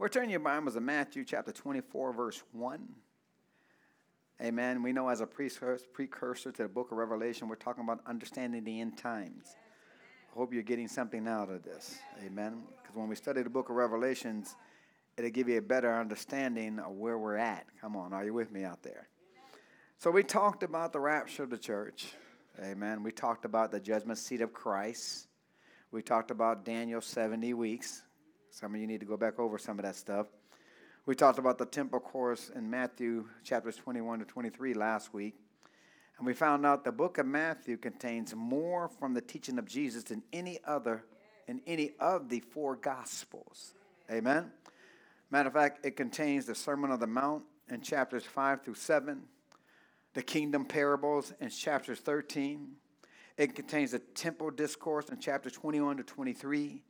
We're turning your Bibles to Matthew chapter 24, verse 1. Amen. We know as a precursor to the book of Revelation, we're talking about understanding the end times. I hope you're getting something out of this. Amen. Because when we study the book of Revelations, it'll give you a better understanding of where we're at. Come on, are you with me out there? So we talked about the rapture of the church. Amen. We talked about the judgment seat of Christ. We talked about Daniel 70 weeks. Some of you need to go back over some of that stuff. We talked about the temple course in Matthew chapters 21 to 23 last week. And we found out the book of Matthew contains more from the teaching of Jesus than any other in any of the four gospels. Amen. Matter of fact, it contains the Sermon on the Mount in chapters 5 through 7, the kingdom parables in chapters 13. It contains the temple discourse in chapters 21 to 23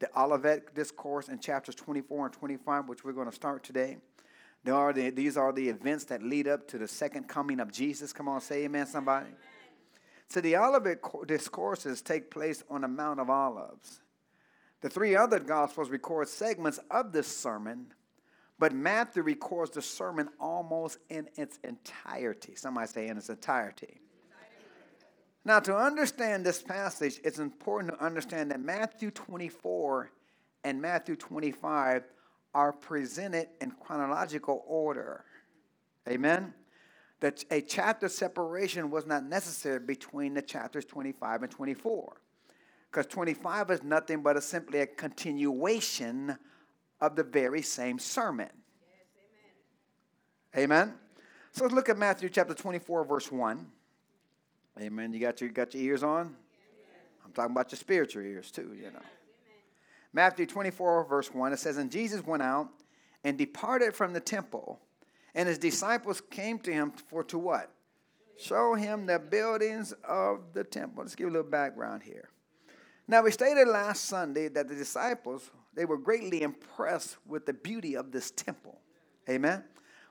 the Olivet Discourse in chapters 24 and 25, which we're going to start today. There are the, these are the events that lead up to the second coming of Jesus. Come on, say amen, somebody. So the Olivet Discourses take place on the Mount of Olives. The three other Gospels record segments of this sermon, but Matthew records the sermon almost in its entirety. Somebody say in its entirety. Now, to understand this passage, it's important to understand that Matthew 24 and Matthew 25 are presented in chronological order. Amen? That a chapter separation was not necessary between the chapters 25 and 24. Because 25 is nothing but a, simply a continuation of the very same sermon. Yes, amen. amen? So let's look at Matthew chapter 24, verse 1. Amen. You got your, got your ears on? I'm talking about your spiritual ears too, you know. Matthew 24, verse 1, it says, And Jesus went out and departed from the temple, and his disciples came to him for to what? Show him the buildings of the temple. Let's give a little background here. Now, we stated last Sunday that the disciples, they were greatly impressed with the beauty of this temple. Amen?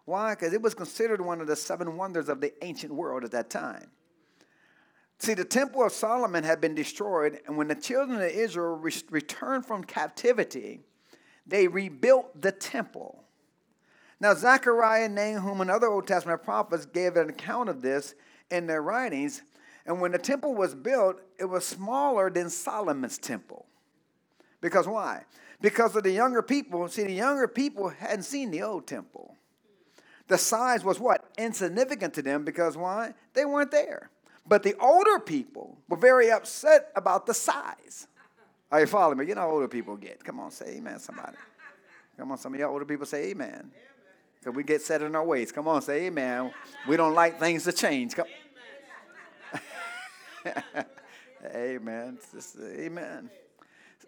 Why? Because it was considered one of the seven wonders of the ancient world at that time. See, the temple of Solomon had been destroyed, and when the children of Israel re- returned from captivity, they rebuilt the temple. Now, Zechariah, Nahum, and other Old Testament prophets gave an account of this in their writings. And when the temple was built, it was smaller than Solomon's temple. Because why? Because of the younger people. See, the younger people hadn't seen the old temple. The size was what? Insignificant to them because why? They weren't there. But the older people were very upset about the size. Are you following me? You know how older people get. Come on, say amen, somebody. Come on, some of y'all older people say amen. Because we get set in our ways. Come on, say amen. We don't like things to change. Come. amen. Just, amen.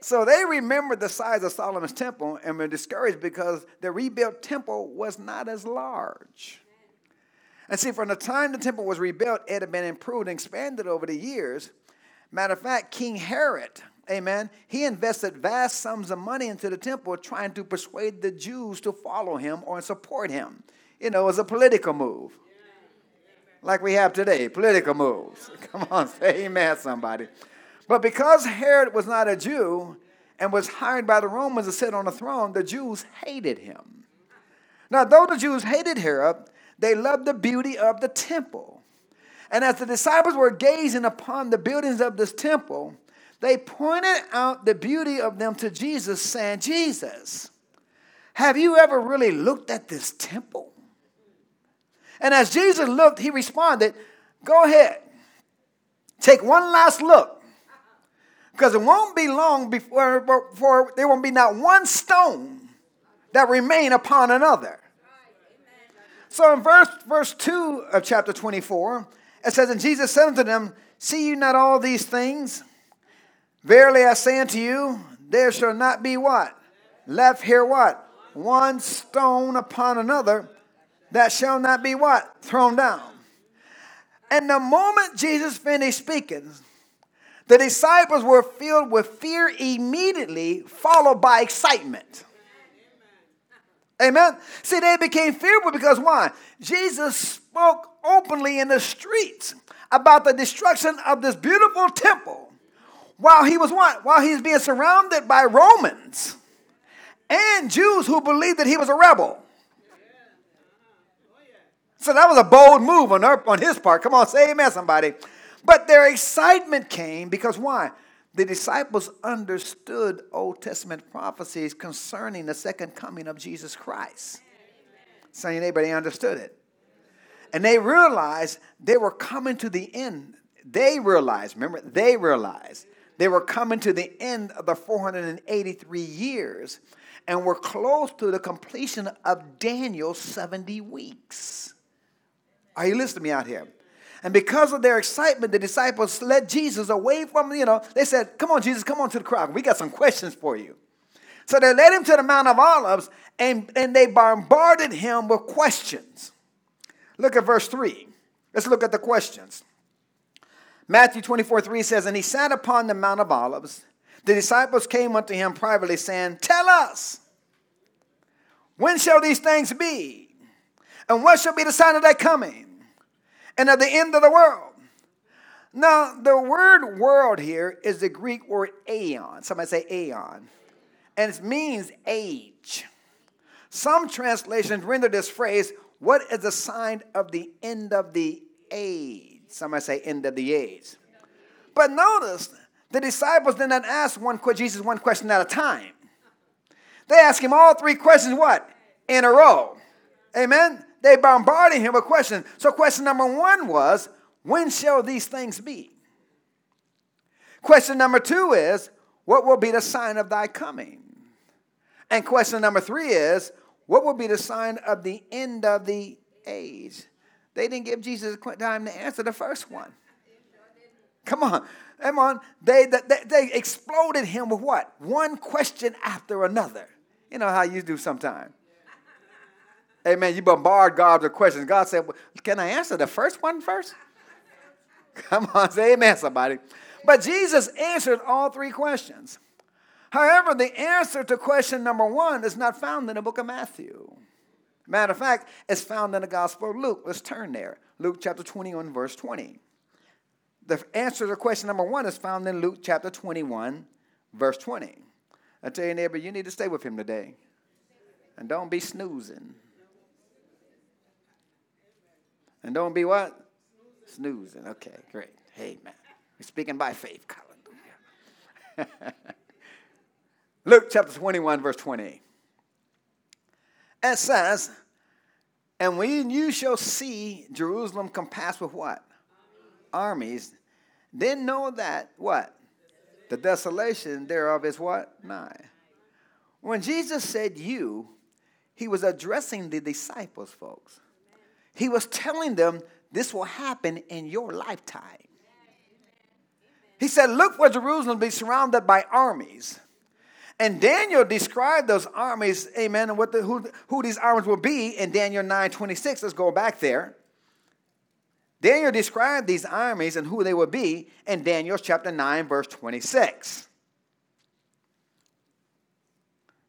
So they remembered the size of Solomon's temple and were discouraged because the rebuilt temple was not as large. And see, from the time the temple was rebuilt, it had been improved and expanded over the years. Matter of fact, King Herod, amen, he invested vast sums of money into the temple trying to persuade the Jews to follow him or support him. You know, it was a political move. Like we have today, political moves. Come on, say amen, somebody. But because Herod was not a Jew and was hired by the Romans to sit on the throne, the Jews hated him. Now, though the Jews hated Herod, they loved the beauty of the temple. And as the disciples were gazing upon the buildings of this temple, they pointed out the beauty of them to Jesus, saying, Jesus, have you ever really looked at this temple? And as Jesus looked, he responded, Go ahead, take one last look. Because it won't be long before, before there won't be not one stone that remain upon another. So in verse, verse 2 of chapter 24, it says, And Jesus said unto them, See you not all these things? Verily I say unto you, there shall not be what? Left here what? One stone upon another that shall not be what? Thrown down. And the moment Jesus finished speaking, the disciples were filled with fear immediately, followed by excitement. Amen. See, they became fearful because why? Jesus spoke openly in the streets about the destruction of this beautiful temple while he was what? While he's being surrounded by Romans and Jews who believed that he was a rebel. So that was a bold move on, her, on his part. Come on, say amen, somebody. But their excitement came because why? The disciples understood Old Testament prophecies concerning the second coming of Jesus Christ. Saying anybody understood it. And they realized they were coming to the end. They realized, remember, they realized they were coming to the end of the 483 years and were close to the completion of Daniel's 70 weeks. Are you listening to me out here? And because of their excitement, the disciples led Jesus away from, you know, they said, Come on, Jesus, come on to the crowd. We got some questions for you. So they led him to the Mount of Olives and, and they bombarded him with questions. Look at verse 3. Let's look at the questions. Matthew 24 3 says, And he sat upon the Mount of Olives. The disciples came unto him privately, saying, Tell us, when shall these things be? And what shall be the sign of thy coming and of the end of the world? Now, the word world here is the Greek word aeon. Somebody say aeon. And it means age. Some translations render this phrase, what is the sign of the end of the age? Somebody say end of the age. But notice, the disciples did not ask one Jesus one question at a time. They asked him all three questions, what? In a row. Amen? They bombarded him with questions. So, question number one was, When shall these things be? Question number two is, What will be the sign of thy coming? And question number three is, What will be the sign of the end of the age? They didn't give Jesus time to answer the first one. Come on. Come on. They, they, they exploded him with what? One question after another. You know how you do sometimes. Amen. You bombard God with questions. God said, Can I answer the first one first? Come on, say amen, somebody. But Jesus answered all three questions. However, the answer to question number one is not found in the book of Matthew. Matter of fact, it's found in the Gospel of Luke. Let's turn there. Luke chapter 21, verse 20. The answer to question number one is found in Luke chapter 21, verse 20. I tell you, neighbor, you need to stay with him today. And don't be snoozing. And don't be what? Snoozing. Okay, great. Hey, man. We're speaking by faith. Hallelujah. Luke chapter 21, verse 20. It says, And when you shall see Jerusalem compassed with what? Armies, then know that what? The desolation thereof is what? Nigh. When Jesus said you, he was addressing the disciples, folks. He was telling them this will happen in your lifetime. He said, Look where Jerusalem will be surrounded by armies. And Daniel described those armies, amen, and what the, who, who these armies will be in Daniel 9 26. Let's go back there. Daniel described these armies and who they would be in Daniel chapter 9, verse 26.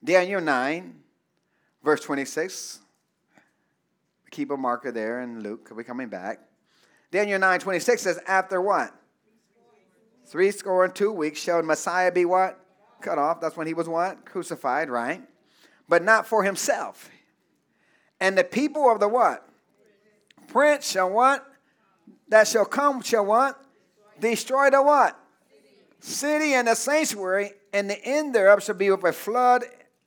Daniel 9, verse 26 keep a marker there in Luke. We're coming back. Daniel 9 26 says, After what? Three score and two weeks shall Messiah be what? Cut off. That's when he was what? Crucified, right? But not for himself. And the people of the what? Prince shall what? That shall come shall what? Destroy the what? City and the sanctuary, and the end thereof shall be with a flood,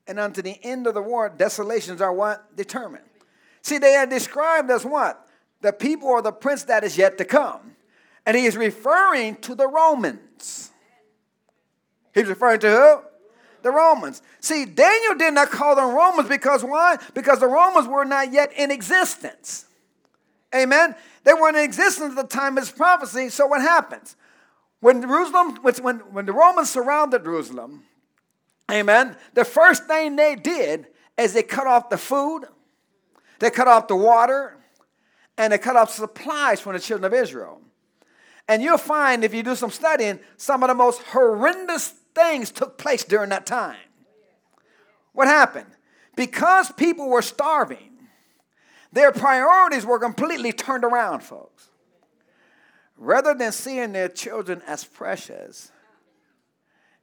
and unto the end of the war, desolations are what? Determined. See, they are described as what? The people or the prince that is yet to come. And he is referring to the Romans. He's referring to who? The Romans. See, Daniel did not call them Romans because why? Because the Romans were not yet in existence. Amen. They weren't in existence at the time of his prophecy. So what happens? When Jerusalem, when, when the Romans surrounded Jerusalem, amen, the first thing they did is they cut off the food, they cut off the water and they cut off supplies from the children of Israel. And you'll find, if you do some studying, some of the most horrendous things took place during that time. What happened? Because people were starving, their priorities were completely turned around, folks. Rather than seeing their children as precious,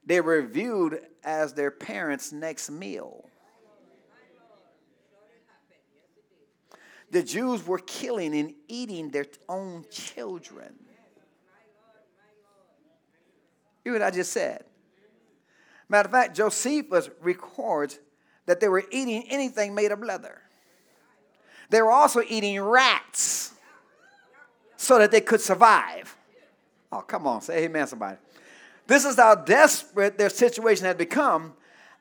they were viewed as their parents' next meal. The Jews were killing and eating their own children. You what I just said. Matter of fact, Josephus records that they were eating anything made of leather. They were also eating rats so that they could survive. Oh, come on, say amen, somebody. This is how desperate their situation had become.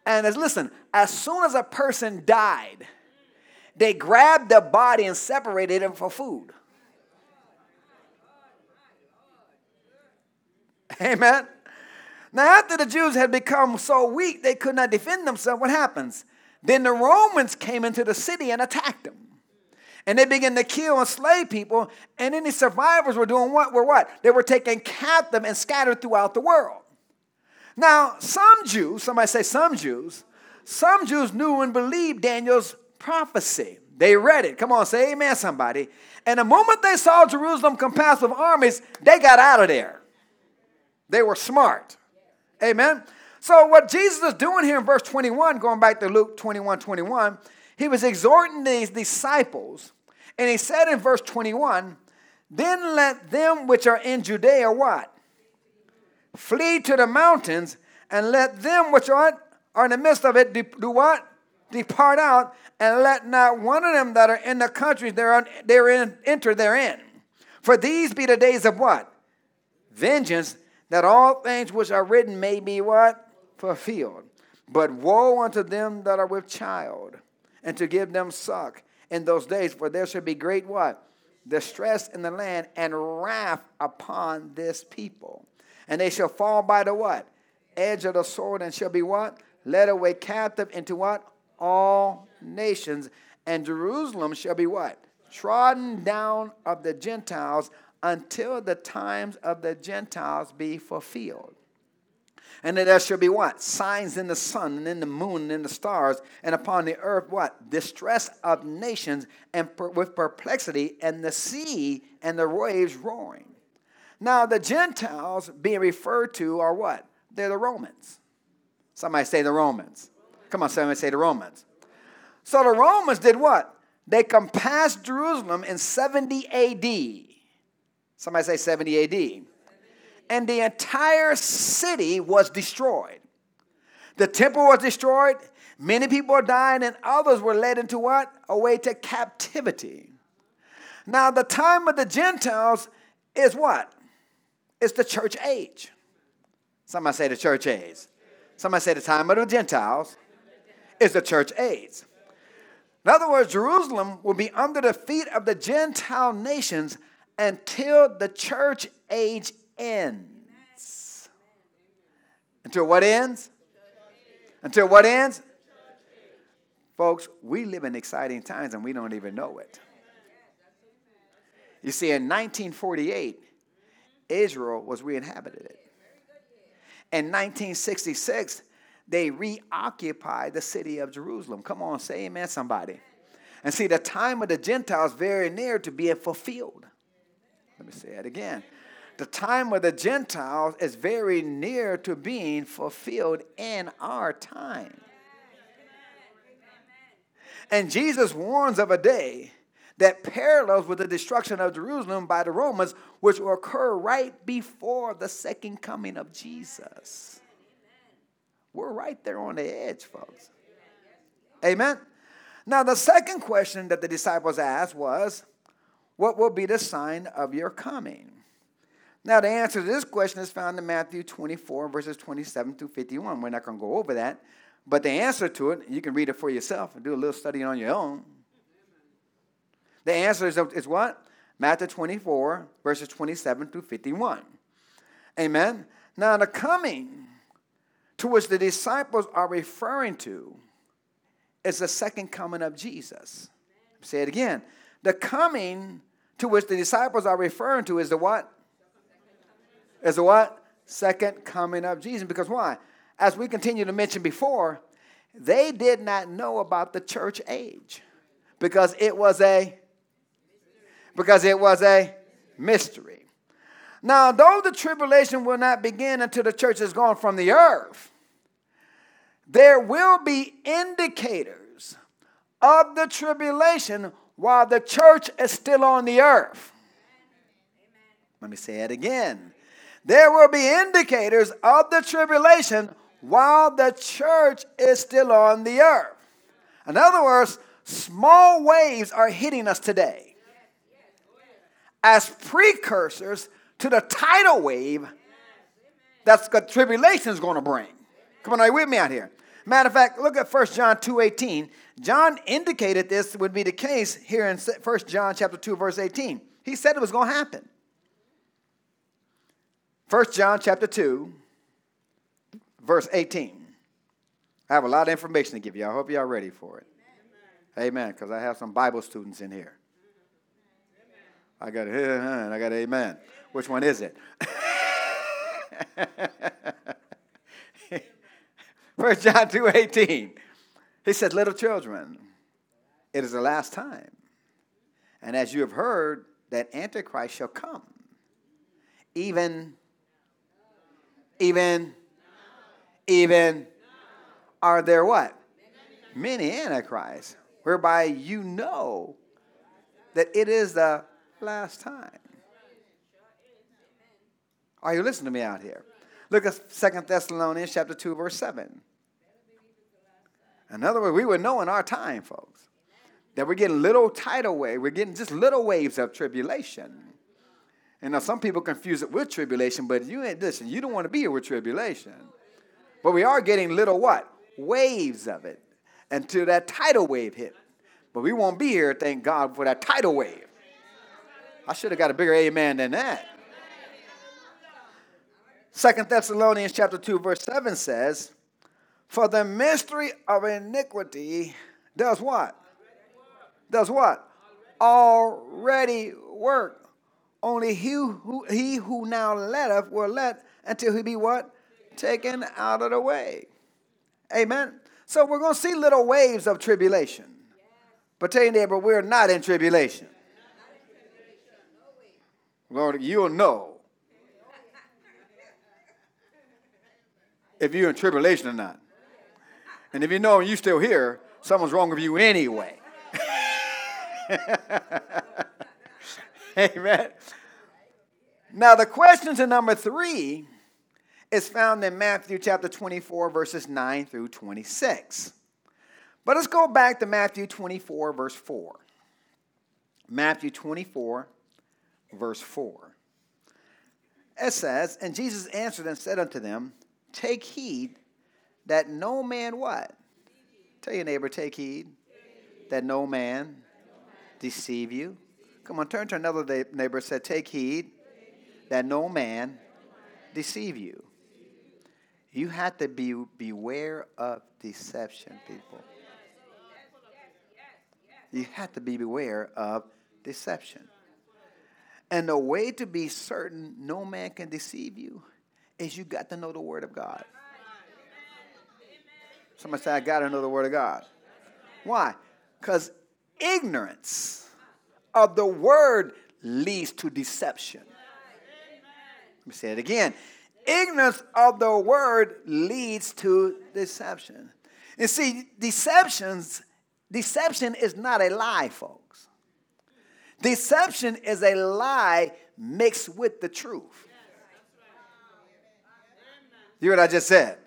And as listen, as soon as a person died, they grabbed the body and separated it for food. Amen. Now, after the Jews had become so weak they could not defend themselves, what happens? Then the Romans came into the city and attacked them. And they began to kill and slay people. And any survivors were doing what? Were what? They were taken captive and scattered throughout the world. Now, some Jews, somebody say some Jews, some Jews knew and believed Daniel's prophecy. They read it. Come on, say amen, somebody. And the moment they saw Jerusalem compassed with armies, they got out of there. They were smart. Amen. So, what Jesus is doing here in verse 21, going back to Luke 21 21, he was exhorting these disciples, and he said in verse 21, Then let them which are in Judea what? Flee to the mountains, and let them which are, are in the midst of it do what? Depart out, and let not one of them that are in the countries therein enter therein. For these be the days of what? Vengeance, that all things which are written may be what? Fulfilled. But woe unto them that are with child, and to give them suck in those days, for there shall be great what? Distress in the land and wrath upon this people. And they shall fall by the what? Edge of the sword and shall be what? Led away captive into what? All nations. And Jerusalem shall be what? Trodden down of the Gentiles until the times of the Gentiles be fulfilled. And there shall be what? Signs in the sun and in the moon and in the stars, and upon the earth what? Distress of nations and per- with perplexity, and the sea and the waves roaring. Now, the Gentiles being referred to are what? They're the Romans. Somebody say the Romans. Come on, somebody say the Romans. So the Romans did what? They compassed Jerusalem in 70 AD. Somebody say 70 AD and the entire city was destroyed. The temple was destroyed, many people died, and others were led into what? Away to captivity. Now, the time of the Gentiles is what? It's the church age. Somebody say the church age. Somebody say the time of the Gentiles is the church age. In other words, Jerusalem will be under the feet of the Gentile nations until the church age ends. Until what ends? Until what ends? Folks, we live in exciting times and we don't even know it. You see, in 1948, Israel was re inhabited. In 1966, they reoccupy the city of Jerusalem. Come on, say amen, somebody. And see, the time of the Gentiles very near to being fulfilled. Let me say it again the time of the Gentiles is very near to being fulfilled in our time. And Jesus warns of a day that parallels with the destruction of Jerusalem by the Romans, which will occur right before the second coming of Jesus. We're right there on the edge, folks. Amen. Now, the second question that the disciples asked was, What will be the sign of your coming? Now, the answer to this question is found in Matthew 24, verses 27 through 51. We're not going to go over that. But the answer to it, you can read it for yourself and do a little study on your own. The answer is, is what? Matthew 24, verses 27 through 51. Amen. Now, the coming to which the disciples are referring to is the second coming of Jesus. Say it again. The coming to which the disciples are referring to is the what? is the what? Second coming of Jesus. Because why? As we continue to mention before, they did not know about the church age because it was a because it was a mystery. Now, though the tribulation will not begin until the church is gone from the earth, there will be indicators of the tribulation while the church is still on the earth. Let me say it again. There will be indicators of the tribulation while the church is still on the earth. In other words, small waves are hitting us today as precursors to the tidal wave that's the tribulation is going to bring. Come on, are you with me out here? Matter of fact, look at 1 John 2.18. John indicated this would be the case here in 1 John chapter 2, verse 18. He said it was going to happen. 1 John chapter 2, verse 18. I have a lot of information to give you. I hope y'all ready for it. Amen. Because I have some Bible students in here. I got. And I got amen. Which one is it? First John 2:18. He said, Little children, it is the last time. And as you have heard, that Antichrist shall come. Even, even, even, are there what? Many Antichrists, whereby you know that it is the last time. Are you listening to me out here? Look at Second Thessalonians chapter 2, verse 7. In other words, we would know in our time, folks, that we're getting little tidal waves. We're getting just little waves of tribulation. And now some people confuse it with tribulation, but you ain't listen, you don't want to be here with tribulation. But we are getting little what? Waves of it until that tidal wave hit. But we won't be here, thank God, for that tidal wave. I should have got a bigger amen than that. Second Thessalonians chapter 2, verse 7 says, For the mystery of iniquity does what? Does what? Already work. Only he who, he who now letteth will let until he be what? Taken out of the way. Amen. So we're going to see little waves of tribulation. But tell your neighbor, we're not in tribulation. Lord, you'll know if you're in tribulation or not. And if you know and you're still here, someone's wrong with you anyway. Amen. Now, the question to number three is found in Matthew chapter 24, verses 9 through 26. But let's go back to Matthew 24, verse 4. Matthew 24, verse 4. It says, And Jesus answered and said unto them, Take heed that no man what? Tell your neighbor, take heed that no man deceive you. Come on, turn to another neighbor and say, Take heed that no man deceive you. You have to be beware of deception, people. You have to be beware of deception. And the way to be certain no man can deceive you is you got to know the Word of God. Somebody say, I got to know the Word of God. Why? Because ignorance of the Word leads to deception. Let me say it again. Ignorance of the Word leads to deception. And see, deceptions, deception is not a lie, folks. Deception is a lie mixed with the truth. You hear what I just said?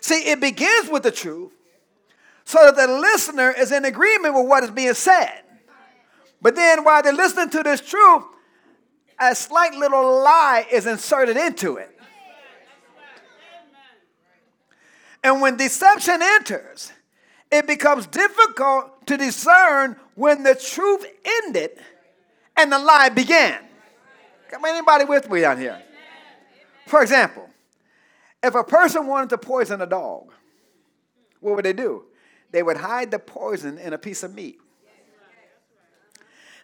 See, it begins with the truth so that the listener is in agreement with what is being said. But then while they're listening to this truth, a slight little lie is inserted into it. And when deception enters, it becomes difficult to discern when the truth ended and the lie began. Come anybody with me down here? For example, if a person wanted to poison a dog, what would they do? They would hide the poison in a piece of meat.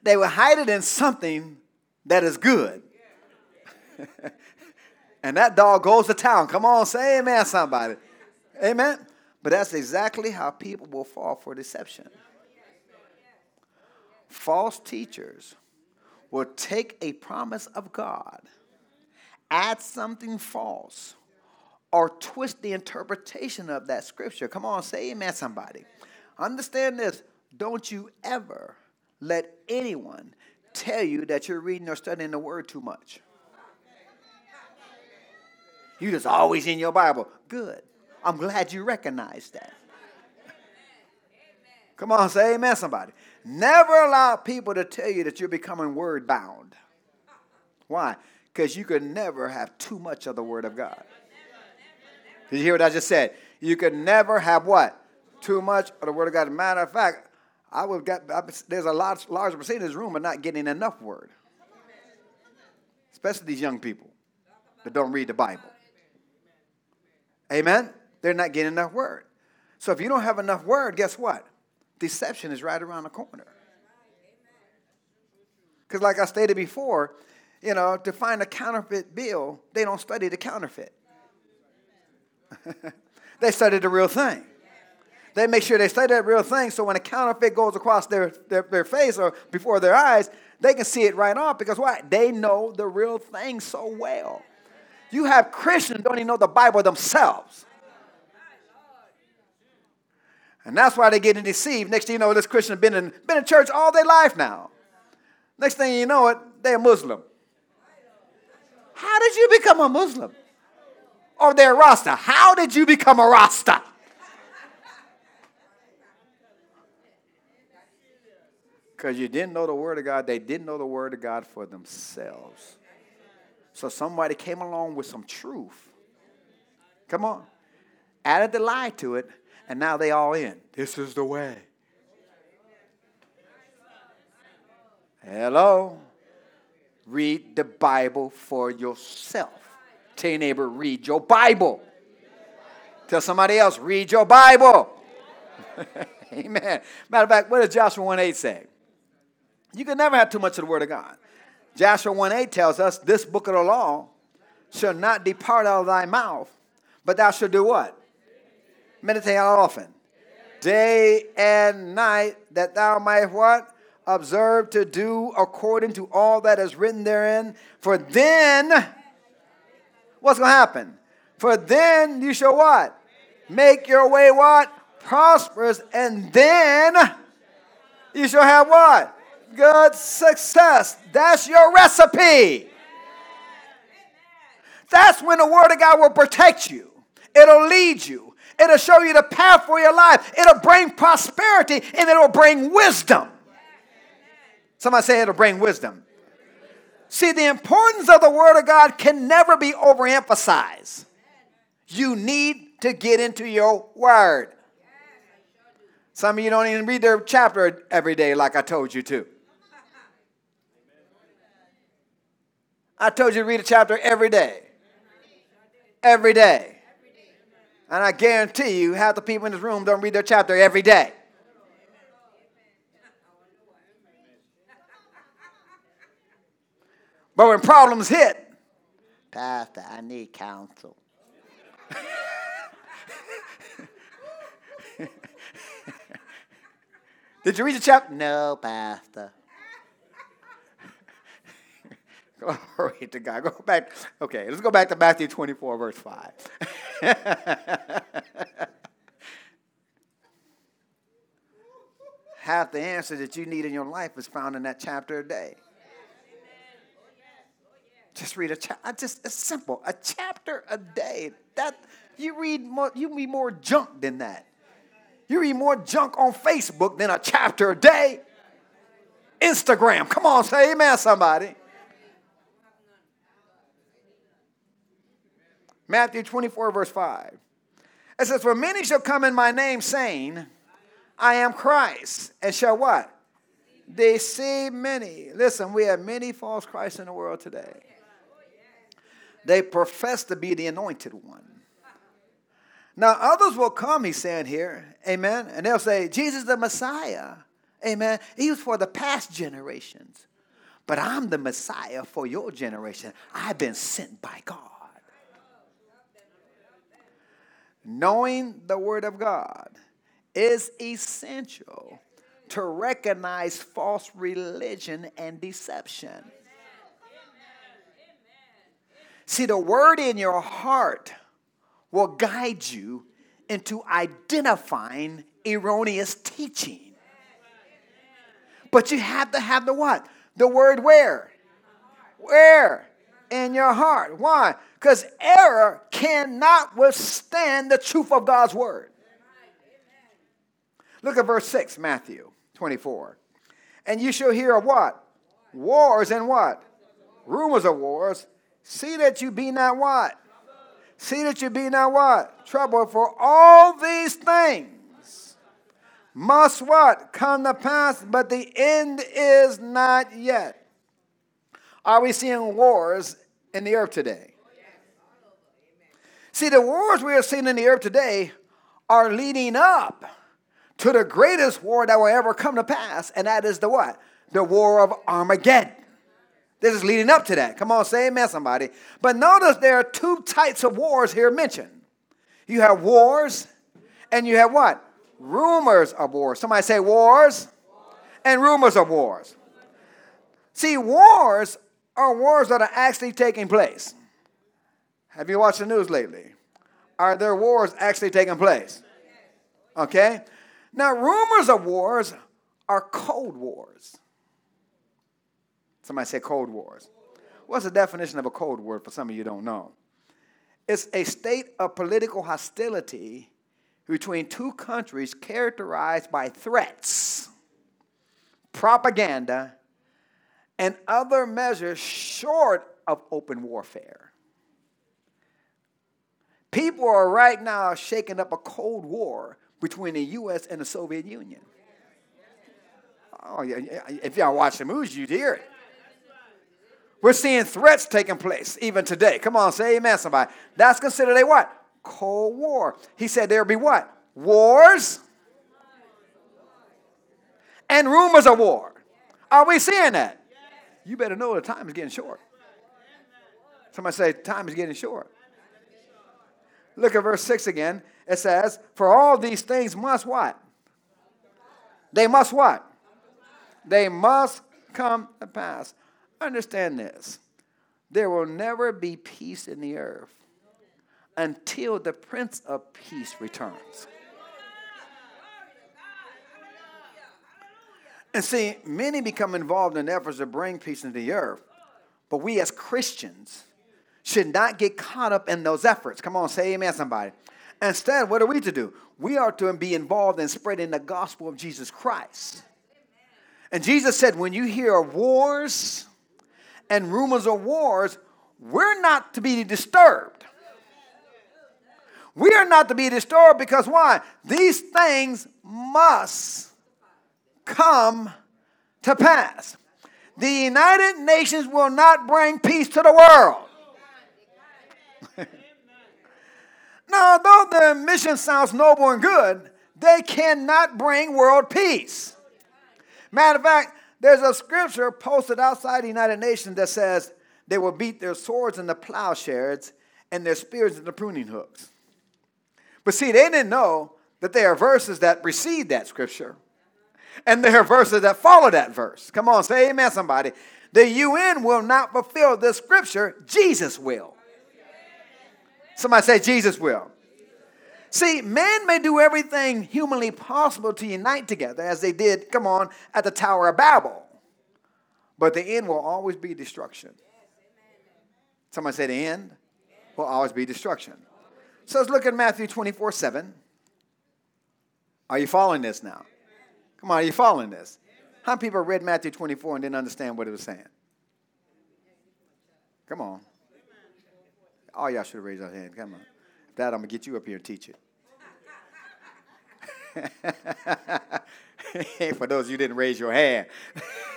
They would hide it in something that is good. and that dog goes to town. Come on, say amen, somebody. Amen. But that's exactly how people will fall for deception. False teachers will take a promise of God, add something false, or twist the interpretation of that scripture. Come on, say amen, somebody. Understand this. Don't you ever let anyone tell you that you're reading or studying the word too much. You just always in your Bible. Good. I'm glad you recognize that. Come on, say amen, somebody. Never allow people to tell you that you're becoming word bound. Why? Because you could never have too much of the word of God. Did you hear what I just said? You could never have what? Too much of the word of God. Matter of fact, I would get there's a large large percentage in this room are not getting enough word. Especially these young people that don't read the Bible. Amen? They're not getting enough word. So if you don't have enough word, guess what? Deception is right around the corner. Because, like I stated before, you know, to find a counterfeit bill, they don't study the counterfeit. they study the real thing. They make sure they study that real thing so when a counterfeit goes across their, their, their face or before their eyes, they can see it right off because why? They know the real thing so well. You have Christians don't even know the Bible themselves. And that's why they're getting deceived. Next thing you know, this Christian has been in, been in church all their life now. Next thing you know it, they're Muslim. How did you become a Muslim? Or they're a Rasta. How did you become a Rasta? Because you didn't know the Word of God. They didn't know the Word of God for themselves. So somebody came along with some truth. Come on. Added the lie to it, and now they all in. This is the way. Hello. Read the Bible for yourself. Tell your neighbor, read your Bible. Tell somebody else, read your Bible. Amen. Matter of fact, what does Joshua 1 8 say? You can never have too much of the Word of God. Joshua 1 8 tells us, This book of the law shall not depart out of thy mouth, but thou shalt do what? Meditate how often? Day and night, that thou might what? Observe to do according to all that is written therein. For then, what's going to happen? For then you shall what? Make your way what? Prosperous, and then you shall have what? good success. That's your recipe. That's when the Word of God will protect you, it'll lead you, it'll show you the path for your life, it'll bring prosperity, and it'll bring wisdom. Somebody say it'll bring wisdom. See, the importance of the Word of God can never be overemphasized. You need to get into your Word. Some of you don't even read their chapter every day, like I told you to. I told you to read a chapter every day. Every day. And I guarantee you, half the people in this room don't read their chapter every day. But when problems hit, Pastor, I need counsel. Did you read the chapter? No, Pastor. Glory to God. Go back. Okay, let's go back to Matthew 24, verse 5. Half the answer that you need in your life is found in that chapter a day. Just read a chapter. Just it's simple. A chapter a day. That you read more. You read more junk than that. You read more junk on Facebook than a chapter a day. Instagram. Come on, say amen, somebody. Matthew 24, verse 5. It says, For many shall come in my name, saying, I am Christ, and shall what? Deceive many. Listen, we have many false Christs in the world today. They profess to be the anointed one. Now, others will come, he's saying here, amen, and they'll say, Jesus the Messiah, amen. He was for the past generations, but I'm the Messiah for your generation. I've been sent by God. Knowing the Word of God is essential to recognize false religion and deception. See, the Word in your heart will guide you into identifying erroneous teaching. But you have to have the what? The word where? Where? In your heart. Why? Because error cannot withstand the truth of God's word. Look at verse 6, Matthew 24. And you shall hear of what? Wars and what? Rumors of wars. See that you be not what? See that you be not what? Trouble. For all these things must what? Come to pass, but the end is not yet. Are we seeing wars in the earth today? See, the wars we are seeing in the earth today are leading up to the greatest war that will ever come to pass, and that is the what? The war of Armageddon. This is leading up to that. Come on, say amen, somebody. But notice there are two types of wars here mentioned. You have wars, and you have what? Rumors of wars. Somebody say wars and rumors of wars. See, wars are wars that are actually taking place. Have you watched the news lately? Are there wars actually taking place? Okay? Now, rumors of wars are cold wars. Somebody say cold wars. What's the definition of a cold war for some of you don't know? It's a state of political hostility between two countries characterized by threats, propaganda, and other measures short of open warfare. People are right now shaking up a cold war between the U.S. and the Soviet Union. Oh, yeah, if y'all watch the movies, you'd hear it. We're seeing threats taking place even today. Come on, say amen, somebody. That's considered a what? Cold War. He said there'll be what? Wars and rumors of war. Are we seeing that? You better know the time is getting short. Somebody say, time is getting short. Look at verse 6 again. It says, For all these things must what? They must what? They must come to pass. Understand this. There will never be peace in the earth until the Prince of Peace returns. And see, many become involved in efforts to bring peace into the earth, but we as Christians should not get caught up in those efforts. Come on, say amen, somebody. Instead, what are we to do? We are to be involved in spreading the gospel of Jesus Christ. And Jesus said, when you hear wars and rumors of wars, we're not to be disturbed. We are not to be disturbed because why? These things must come to pass. The United Nations will not bring peace to the world. now, though the mission sounds noble and good, they cannot bring world peace. Matter of fact, there's a scripture posted outside the United Nations that says they will beat their swords into plowshares and their spears into pruning hooks. But see, they didn't know that there are verses that precede that scripture. And there are verses that follow that verse. Come on, say amen, somebody. The UN will not fulfill this scripture, Jesus will. Somebody say, Jesus will. See, man may do everything humanly possible to unite together, as they did, come on, at the Tower of Babel. But the end will always be destruction. Somebody say the end will always be destruction. So let's look at Matthew 24 7. Are you following this now? Come on, are you following this? How many people read Matthew 24 and didn't understand what it was saying? Come on. All y'all should have raised your hand. Come on. That I'm gonna get you up here and teach it. For those you didn't raise your hand.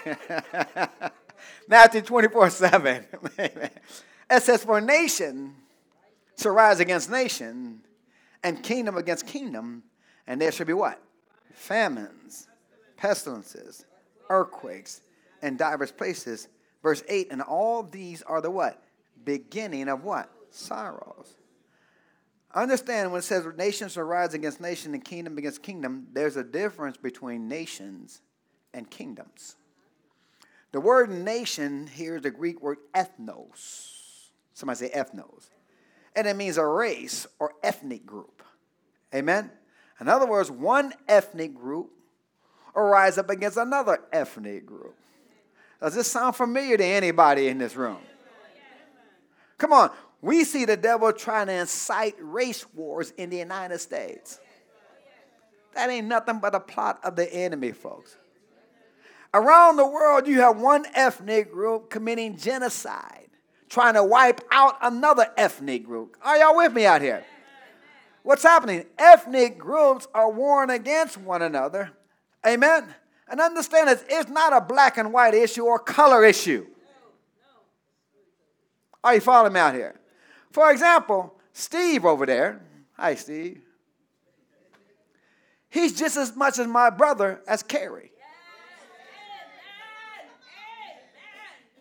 Matthew 24 7. it says, For nation shall rise against nation, and kingdom against kingdom, and there shall be what? Famines, pestilences, earthquakes, and divers places. Verse 8, and all these are the what? Beginning of what? Sorrows. Understand when it says nations shall rise against nation and kingdom against kingdom, there's a difference between nations and kingdoms. The word nation here is the Greek word ethnos. Somebody say ethnos. And it means a race or ethnic group. Amen? In other words, one ethnic group or rise up against another ethnic group. Does this sound familiar to anybody in this room? Come on, we see the devil trying to incite race wars in the United States. That ain't nothing but a plot of the enemy, folks. Around the world, you have one ethnic group committing genocide, trying to wipe out another ethnic group. Are y'all with me out here? What's happening? Ethnic groups are warring against one another. Amen? And understand this, it's not a black and white issue or color issue. Are you following me out here? For example, Steve over there. Hi, Steve. He's just as much as my brother as Carrie.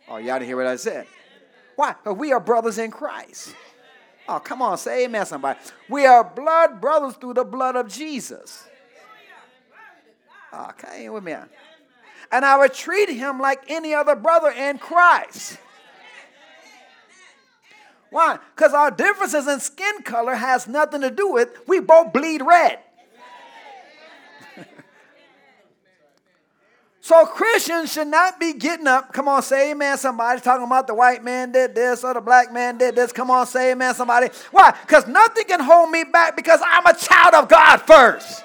Oh, y'all didn't hear what I said. Why? Because we are brothers in Christ. Oh, come on, say amen, somebody. We are blood brothers through the blood of Jesus. Okay, with me. And I would treat him like any other brother in Christ. Why? Because our differences in skin color has nothing to do with we both bleed red. So Christians should not be getting up. Come on, say amen. Somebody talking about the white man did this or the black man did this. Come on, say amen. Somebody. Why? Because nothing can hold me back because I'm a child of God first.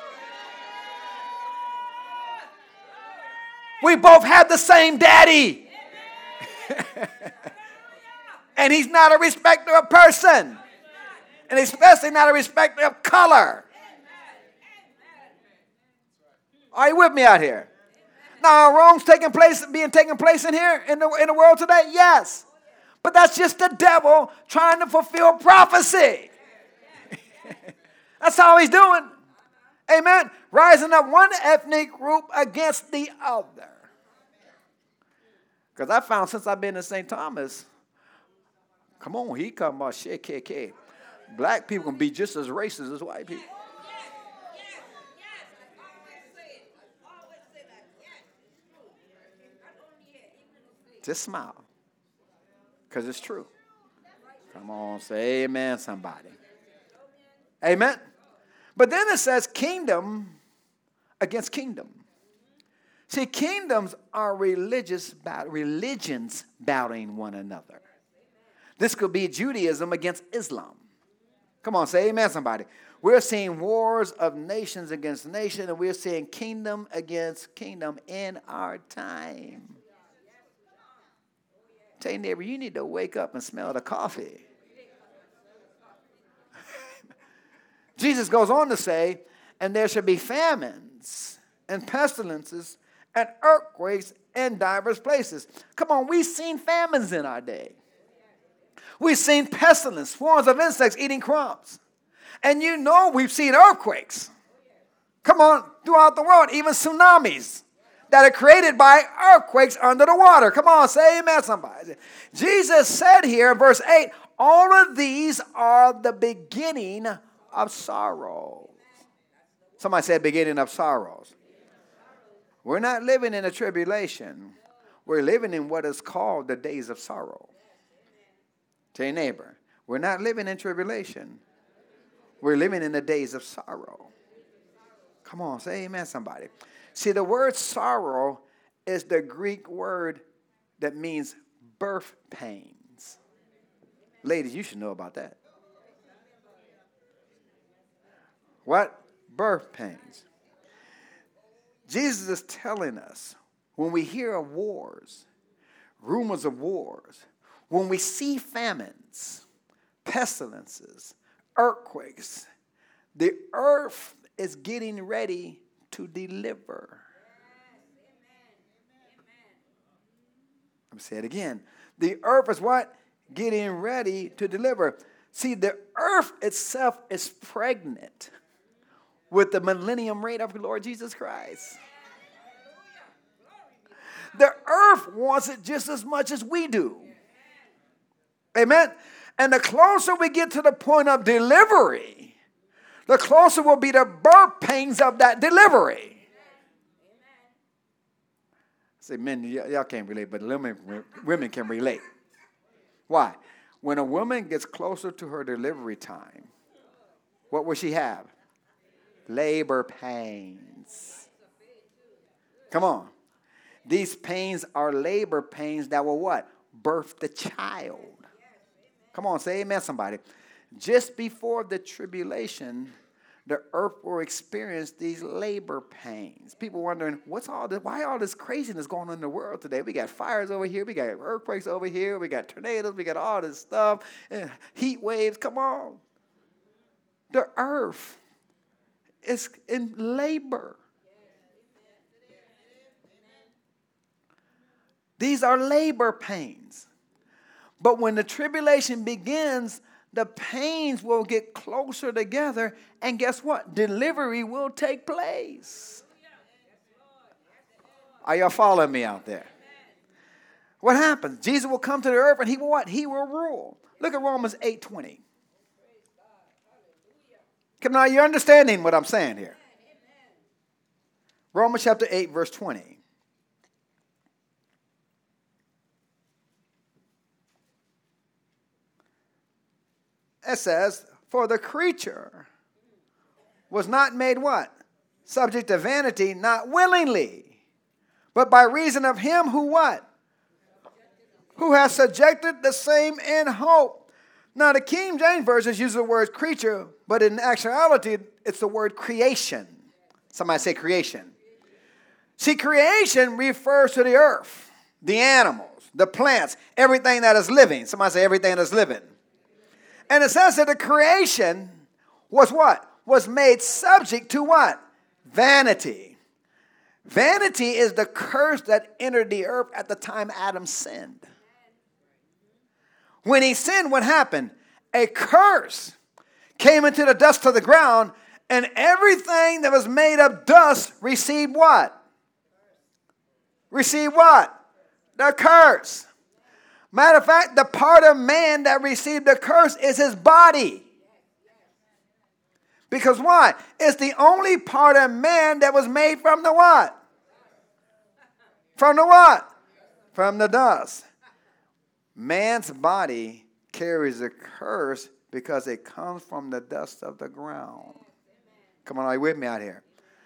We both have the same daddy. and he's not a respecter of person. And especially not a respecter of color. Are you with me out here? Now, are wrongs taking place, and being taken place in here in the, in the world today? Yes. But that's just the devil trying to fulfill prophecy. that's all he's doing. Amen. Rising up one ethnic group against the other. Because I found since I've been in St. Thomas, come on, he come about shit, KK. Black people can be just as racist as white people. Just smile. Because it's true. Come on, say amen, somebody. Amen. But then it says kingdom against kingdom. See, kingdoms are religious religions battling one another. This could be Judaism against Islam. Come on, say amen, somebody. We're seeing wars of nations against nation, and we're seeing kingdom against kingdom in our time. Tell your neighbor, you need to wake up and smell the coffee. Jesus goes on to say, and there shall be famines and pestilences and earthquakes in diverse places. Come on, we've seen famines in our day. We've seen pestilence, swarms of insects eating crops. And you know we've seen earthquakes. Come on, throughout the world, even tsunamis that are created by earthquakes under the water. Come on, say amen, somebody. Jesus said here in verse 8, all of these are the beginning of sorrows. Somebody said beginning of sorrows. We're not living in a tribulation. We're living in what is called the days of sorrow. Tell your neighbor, we're not living in tribulation. We're living in the days of sorrow. Come on, say amen, somebody. See, the word sorrow is the Greek word that means birth pains. Ladies, you should know about that. What? Birth pains. Jesus is telling us when we hear of wars, rumors of wars, when we see famines, pestilences, earthquakes, the earth is getting ready to deliver. Let me say it again. The earth is what? Getting ready to deliver. See, the earth itself is pregnant with the millennium reign of Lord Jesus Christ. The earth wants it just as much as we do. Amen. And the closer we get to the point of delivery, the closer will be the birth pains of that delivery. Say, men, y- y'all can't relate, but women, women can relate. Why? When a woman gets closer to her delivery time, what will she have? Labor pains. Come on. These pains are labor pains that will what? Birth the child. Come on, say amen, somebody. Just before the tribulation, the earth will experience these labor pains. People wondering, what's all this? Why all this craziness going on in the world today? We got fires over here, we got earthquakes over here, we got tornadoes, we got all this stuff, and heat waves. Come on. The earth is in labor. These are labor pains. But when the tribulation begins, the pains will get closer together, and guess what? Delivery will take place. Are y'all following me out there? What happens? Jesus will come to the earth and he will what? He will rule. Look at Romans 8:20. Come now, you're understanding what I'm saying here. Romans chapter 8, verse 20. It says, For the creature was not made what? Subject to vanity, not willingly, but by reason of him who what? Who has subjected the same in hope. Now, the King James Version uses the word creature, but in actuality, it's the word creation. Somebody say creation. See, creation refers to the earth, the animals, the plants, everything that is living. Somebody say everything that is living. And it says that the creation was what? Was made subject to what? Vanity. Vanity is the curse that entered the earth at the time Adam sinned. When he sinned, what happened? A curse came into the dust of the ground, and everything that was made of dust received what? Received what? The curse. Matter of fact, the part of man that received the curse is his body. Because why? It's the only part of man that was made from the what? From the what? From the dust. Man's body carries a curse because it comes from the dust of the ground. Come on, are you with me out here?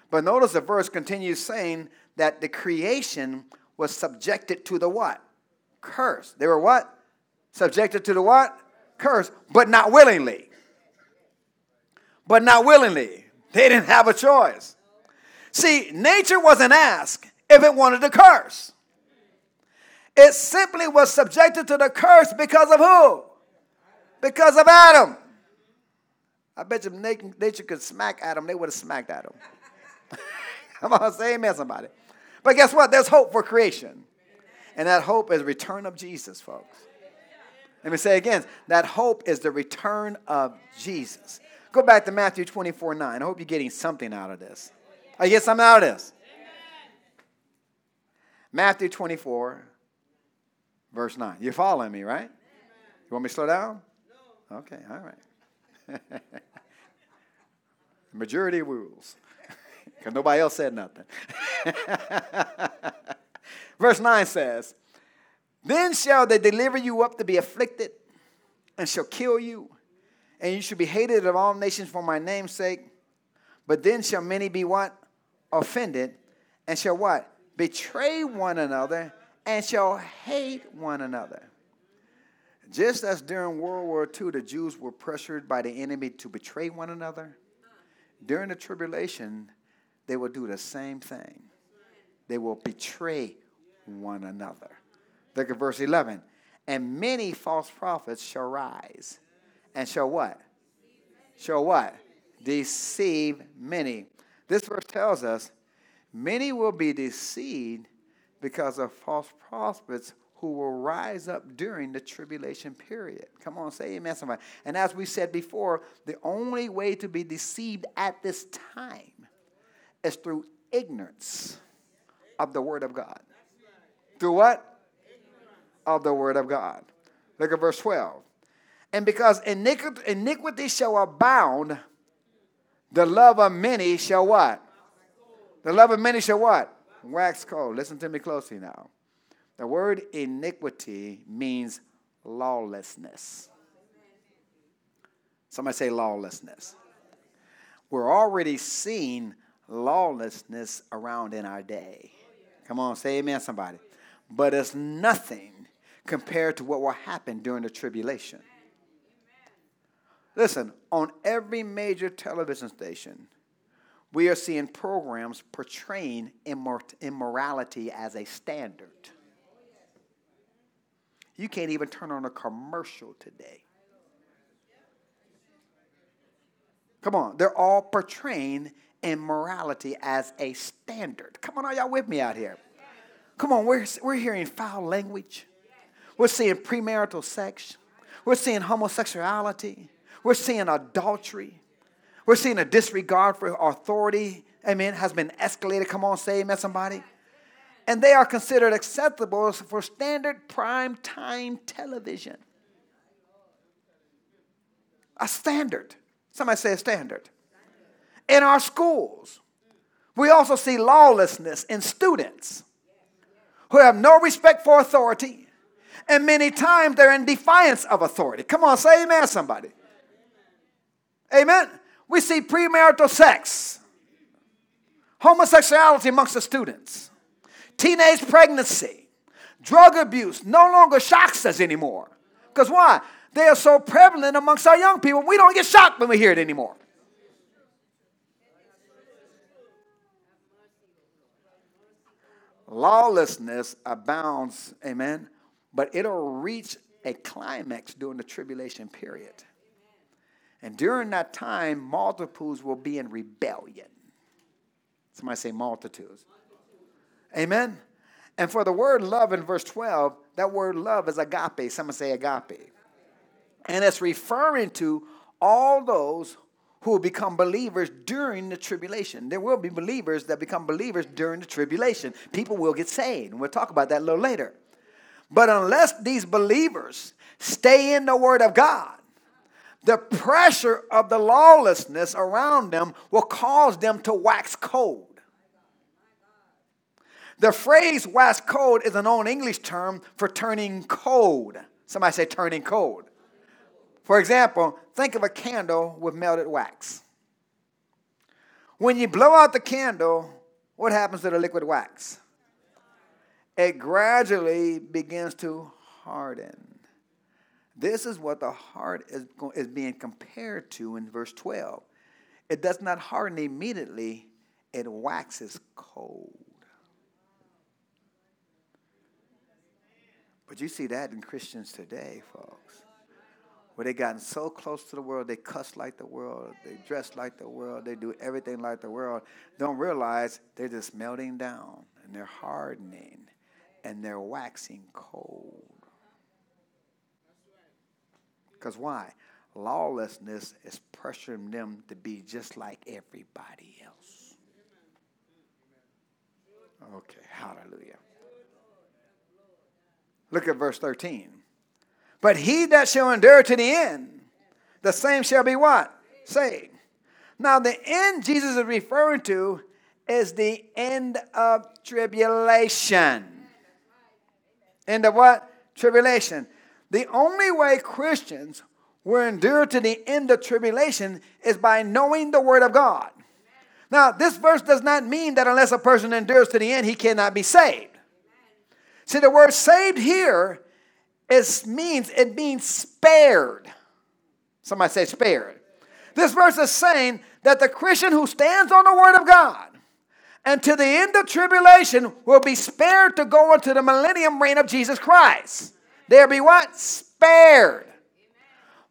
But notice the verse continues saying that the creation was subjected to the what? curse. They were what? Subjected to the what? Curse, but not willingly. But not willingly. They didn't have a choice. See, nature wasn't asked if it wanted to curse. It simply was subjected to the curse because of who? Because of Adam. I bet you nature could smack Adam, they would have smacked Adam. Come on, say amen, somebody. But guess what? There's hope for creation. And that hope is return of Jesus, folks. Let me say again that hope is the return of Jesus. Go back to Matthew 24 9. I hope you're getting something out of this. I get something out of this. Matthew 24, verse 9. You're following me, right? You want me to slow down? Okay, all right. Majority rules. Because nobody else said nothing. Verse 9 says, Then shall they deliver you up to be afflicted, and shall kill you, and you shall be hated of all nations for my name's sake. But then shall many be what? Offended, and shall what? Betray one another, and shall hate one another. Just as during World War II, the Jews were pressured by the enemy to betray one another, during the tribulation, they will do the same thing. They will betray one another. Look at verse 11. And many false prophets shall rise and shall what? Shall what? Deceive many. This verse tells us many will be deceived because of false prophets who will rise up during the tribulation period. Come on, say amen, somebody. And as we said before, the only way to be deceived at this time is through ignorance of the Word of God. Through what? Of the word of God. Look at verse 12. And because iniquity shall abound, the love of many shall what? The love of many shall what? Wax cold. Listen to me closely now. The word iniquity means lawlessness. Somebody say lawlessness. We're already seeing lawlessness around in our day. Come on, say amen, somebody. But it's nothing compared to what will happen during the tribulation. Listen, on every major television station, we are seeing programs portraying immor- immorality as a standard. You can't even turn on a commercial today. Come on, they're all portraying immorality as a standard. Come on, are y'all with me out here? Come on, we're, we're hearing foul language. We're seeing premarital sex. We're seeing homosexuality. We're seeing adultery. We're seeing a disregard for authority, amen, has been escalated. Come on, say amen, somebody. And they are considered acceptable for standard prime time television. A standard. Somebody say a standard. In our schools, we also see lawlessness in students who have no respect for authority, and many times they're in defiance of authority. Come on, say amen, somebody. Amen. We see premarital sex, homosexuality amongst the students, teenage pregnancy, drug abuse no longer shocks us anymore. Because why? They are so prevalent amongst our young people, we don't get shocked when we hear it anymore. Lawlessness abounds, amen, but it'll reach a climax during the tribulation period. And during that time, multitudes will be in rebellion. Somebody say multitudes. Amen. And for the word love in verse 12, that word love is agape. Someone say agape. And it's referring to all those who will become believers during the tribulation. There will be believers that become believers during the tribulation. People will get saved. We'll talk about that a little later. But unless these believers stay in the Word of God, the pressure of the lawlessness around them will cause them to wax cold. The phrase wax cold is an old English term for turning cold. Somebody say turning cold. For example, think of a candle with melted wax. When you blow out the candle, what happens to the liquid wax? It gradually begins to harden. This is what the heart is, is being compared to in verse 12. It does not harden immediately, it waxes cold. But you see that in Christians today, folks. Where they've gotten so close to the world, they cuss like the world, they dress like the world, they do everything like the world. Don't realize they're just melting down and they're hardening and they're waxing cold. Because why? Lawlessness is pressuring them to be just like everybody else. Okay, hallelujah. Look at verse 13. But he that shall endure to the end, the same shall be what? Saved. Now, the end Jesus is referring to is the end of tribulation. End of what? Tribulation. The only way Christians will endure to the end of tribulation is by knowing the Word of God. Now, this verse does not mean that unless a person endures to the end, he cannot be saved. See, the word saved here is, means it means spared. Somebody say spared. This verse is saying that the Christian who stands on the Word of God and to the end of tribulation will be spared to go into the millennium reign of Jesus Christ. There be what? Spared.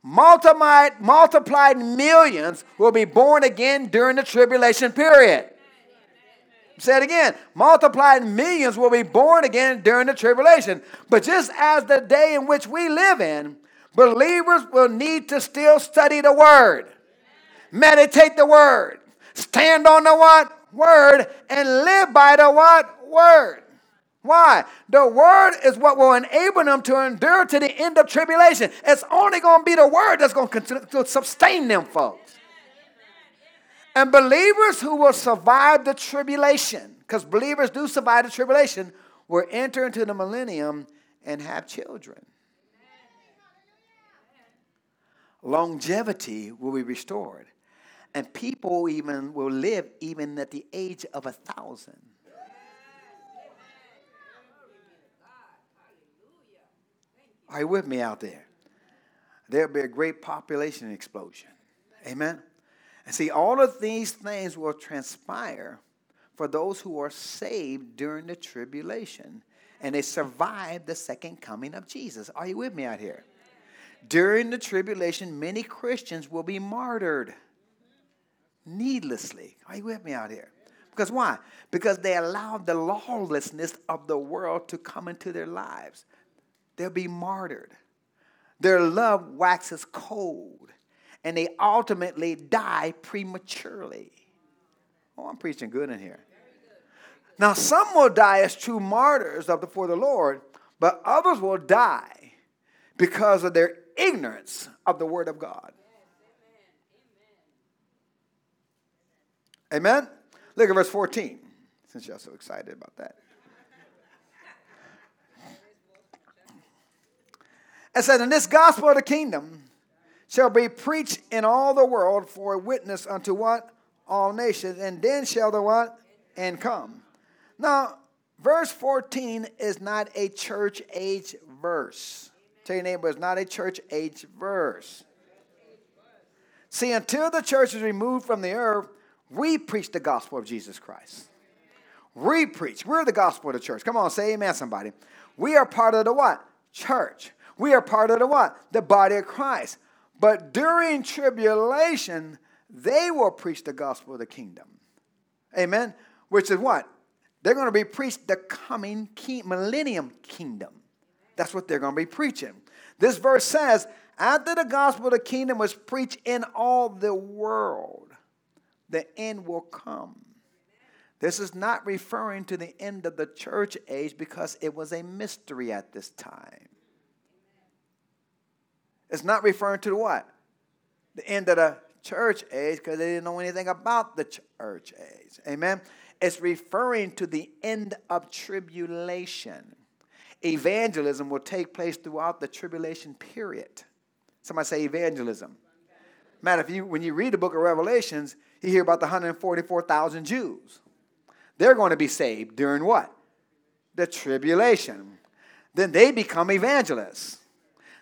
Multiplied, multiplied millions will be born again during the tribulation period. Say it again. Multiplied millions will be born again during the tribulation. But just as the day in which we live in, believers will need to still study the word, meditate the word, stand on the what? Word, and live by the what? Word. Why? The word is what will enable them to endure to the end of tribulation. It's only going to be the word that's going to sustain them, folks. And believers who will survive the tribulation, because believers do survive the tribulation, will enter into the millennium and have children. Longevity will be restored. And people even will live even at the age of a thousand. Are you with me out there? There'll be a great population explosion. Amen. And see, all of these things will transpire for those who are saved during the tribulation and they survive the second coming of Jesus. Are you with me out here? During the tribulation, many Christians will be martyred needlessly. Are you with me out here? Because why? Because they allowed the lawlessness of the world to come into their lives. They'll be martyred. Their love waxes cold, and they ultimately die prematurely. Oh, I'm preaching good in here. Now, some will die as true martyrs of the, for the Lord, but others will die because of their ignorance of the Word of God. Amen? Look at verse 14, since y'all so excited about that. It says, And this gospel of the kingdom shall be preached in all the world for a witness unto what? All nations. And then shall the what? And come. Now, verse 14 is not a church age verse. Tell your neighbor, it's not a church age verse. See, until the church is removed from the earth, we preach the gospel of Jesus Christ. We preach. We're the gospel of the church. Come on, say amen, somebody. We are part of the what? Church. We are part of the what? The body of Christ. But during tribulation, they will preach the gospel of the kingdom. Amen. Which is what? They're going to be preached the coming king, millennium kingdom. That's what they're going to be preaching. This verse says, after the gospel of the kingdom was preached in all the world, the end will come. This is not referring to the end of the church age because it was a mystery at this time. It's not referring to the what? The end of the church age because they didn't know anything about the church age. Amen. It's referring to the end of tribulation. Evangelism will take place throughout the tribulation period. Somebody say evangelism. Matter if you when you read the book of Revelations, you hear about the 144,000 Jews. They're going to be saved during what? The tribulation. Then they become evangelists.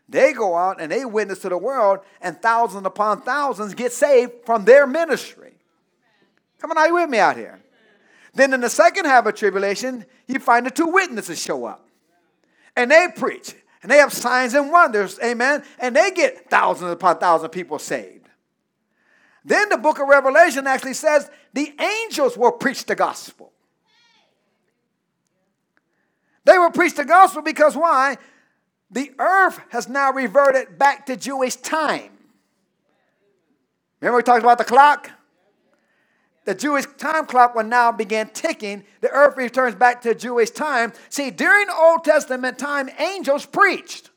They go out and they witness to the world, and thousands upon thousands get saved from their ministry. Come on, are you with me out here? Then in the second half of tribulation, you find the two witnesses show up. And they preach. And they have signs and wonders, amen. And they get thousands upon thousands of people saved. Then the book of Revelation actually says the angels will preach the gospel. They will preach the gospel because why? The earth has now reverted back to Jewish time. Remember we talked about the clock? The Jewish time clock will now begin ticking. The earth returns back to Jewish time. See, during Old Testament time, angels preached.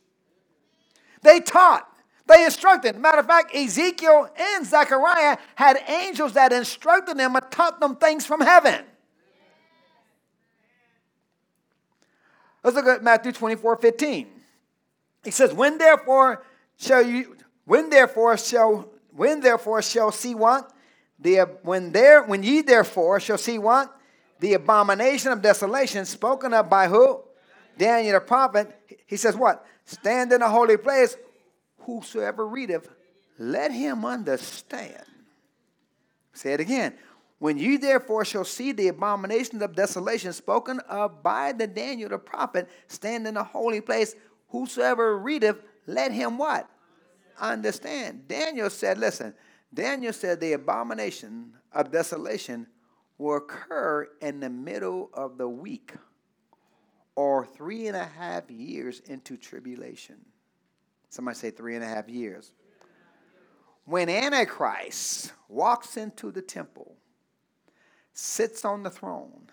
They taught. They instructed. Matter of fact, Ezekiel and Zechariah had angels that instructed them and taught them things from heaven. Let's look at Matthew 24 15. He says, When therefore shall you, when therefore shall, when therefore shall see what? The, when there, when ye therefore shall see what? The abomination of desolation spoken of by who? Daniel the prophet. He says what? Stand in a holy place whosoever readeth, let him understand. Say it again. When you therefore shall see the abomination of desolation spoken of by the Daniel the prophet stand in a holy place, whosoever readeth, let him what? Understand. Daniel said, listen, Daniel said the abomination of desolation will occur in the middle of the week or three and a half years into tribulation. Somebody say three and a half years. When Antichrist walks into the temple, sits on the throne,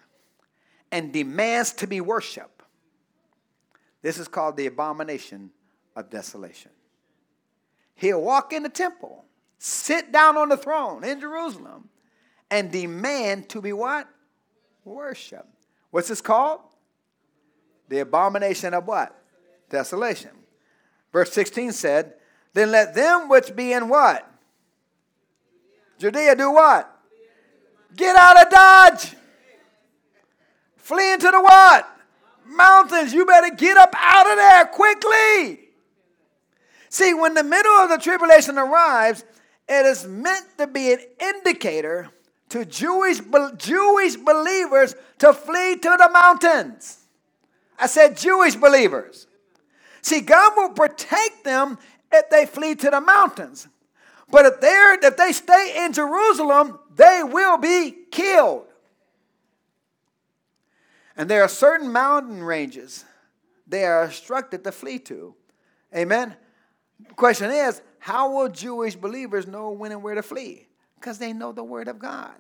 and demands to be worshiped, this is called the abomination of desolation. He'll walk in the temple, sit down on the throne in Jerusalem, and demand to be what? Worship. What's this called? The abomination of what? Desolation. Verse 16 said, Then let them which be in what? Judea do what? Get out of Dodge. Flee into the what? Mountains. You better get up out of there quickly. See, when the middle of the tribulation arrives, it is meant to be an indicator to Jewish, Jewish believers to flee to the mountains. I said Jewish believers. See, God will protect them if they flee to the mountains. But if, they're, if they stay in Jerusalem, they will be killed. And there are certain mountain ranges they are instructed to flee to. Amen. Question is, how will Jewish believers know when and where to flee? Because they know the word of God.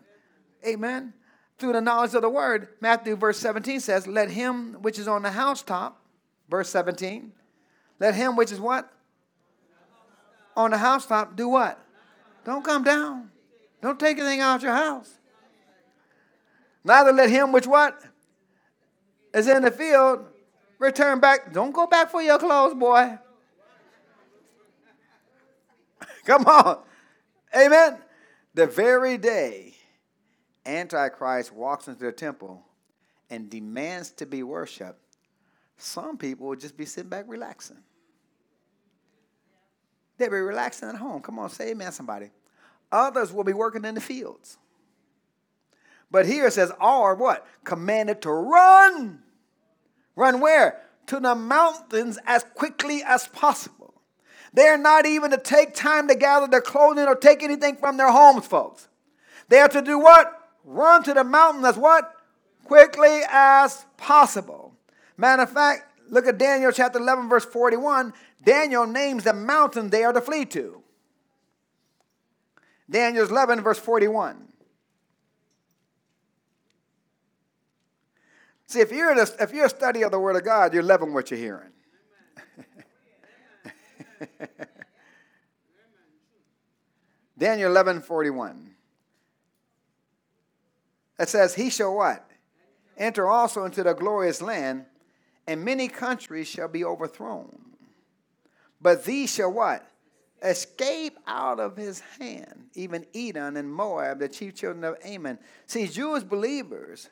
Amen. Through the knowledge of the word, Matthew verse 17 says, Let him which is on the housetop, verse 17, let him which is what? On the housetop, do what? Don't come down. Don't take anything out of your house. Neither let him which what? Is in the field return back. Don't go back for your clothes, boy. Come on. Amen. The very day Antichrist walks into the temple and demands to be worshiped, some people will just be sitting back relaxing. They'll be relaxing at home. Come on, say amen, somebody. Others will be working in the fields. But here it says, all are what? Commanded to run. Run where? To the mountains as quickly as possible. They're not even to take time to gather their clothing or take anything from their homes, folks. They are to do what? Run to the mountain as what? Quickly as possible. Matter of fact, look at Daniel chapter 11, verse 41. Daniel names the mountain they are to flee to. Daniel 11, verse 41. See, if you're, a, if you're a study of the Word of God, you're loving what you're hearing. Daniel 11, 41. It says, He shall what? Enter also into the glorious land, and many countries shall be overthrown. But these shall what? Escape out of his hand, even Edom and Moab, the chief children of Ammon. See, Jewish believers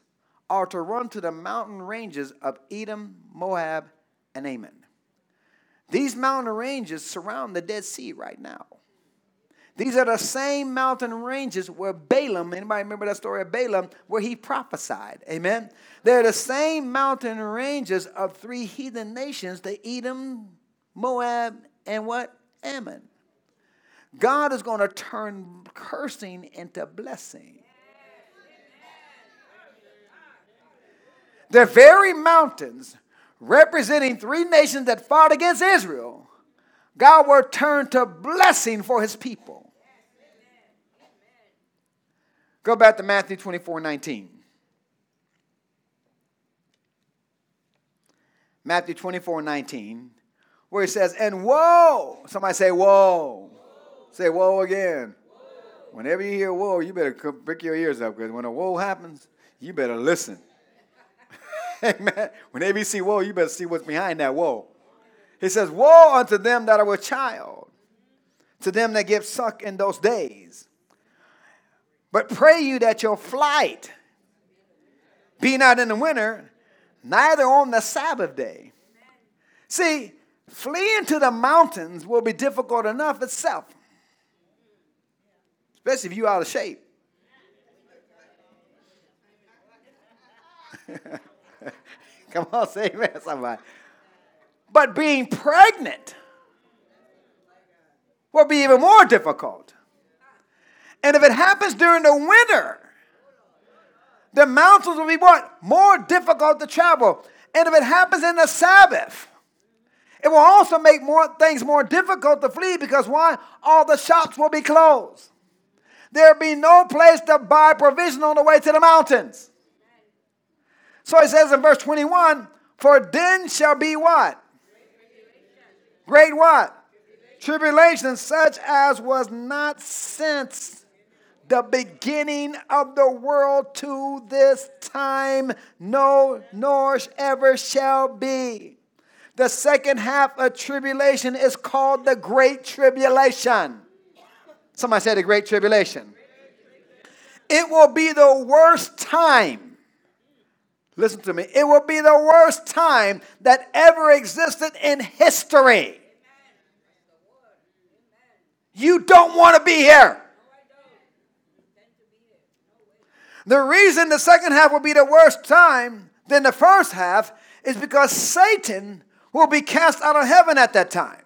are to run to the mountain ranges of Edom, Moab, and Ammon. These mountain ranges surround the Dead Sea right now. These are the same mountain ranges where Balaam, anybody remember that story of Balaam, where he prophesied? Amen. They're the same mountain ranges of three heathen nations, the Edom, Moab, and what? Ammon. God is going to turn cursing into blessing. The very mountains representing three nations that fought against Israel, God will turn to blessing for his people. Go back to Matthew 24 19. Matthew 24 19, where he says, And woe! Somebody say, Whoa. Say, Whoa again. Whenever you hear whoa, you better prick your ears up because when a whoa happens, you better listen. Amen. You see whoa, you better see what's behind that whoa. He says, Woe unto them that are with child, to them that give suck in those days. But pray you that your flight be not in the winter, neither on the Sabbath day. See, fleeing to the mountains will be difficult enough itself, especially if you're out of shape. Come on, say amen, somebody. But being pregnant will be even more difficult. And if it happens during the winter, the mountains will be what? More difficult to travel. And if it happens in the Sabbath, it will also make more things more difficult to flee because why? All the shops will be closed. There'll be no place to buy provision on the way to the mountains. So it says in verse 21 For then shall be what? Great what? Tribulation, such as was not since the beginning of the world to this time, no, nor ever shall be. The second half of tribulation is called the Great Tribulation. Somebody said the Great Tribulation. It will be the worst time. Listen to me. It will be the worst time that ever existed in history. you don't want to be here. The reason the second half will be the worst time than the first half is because Satan will be cast out of heaven at that time.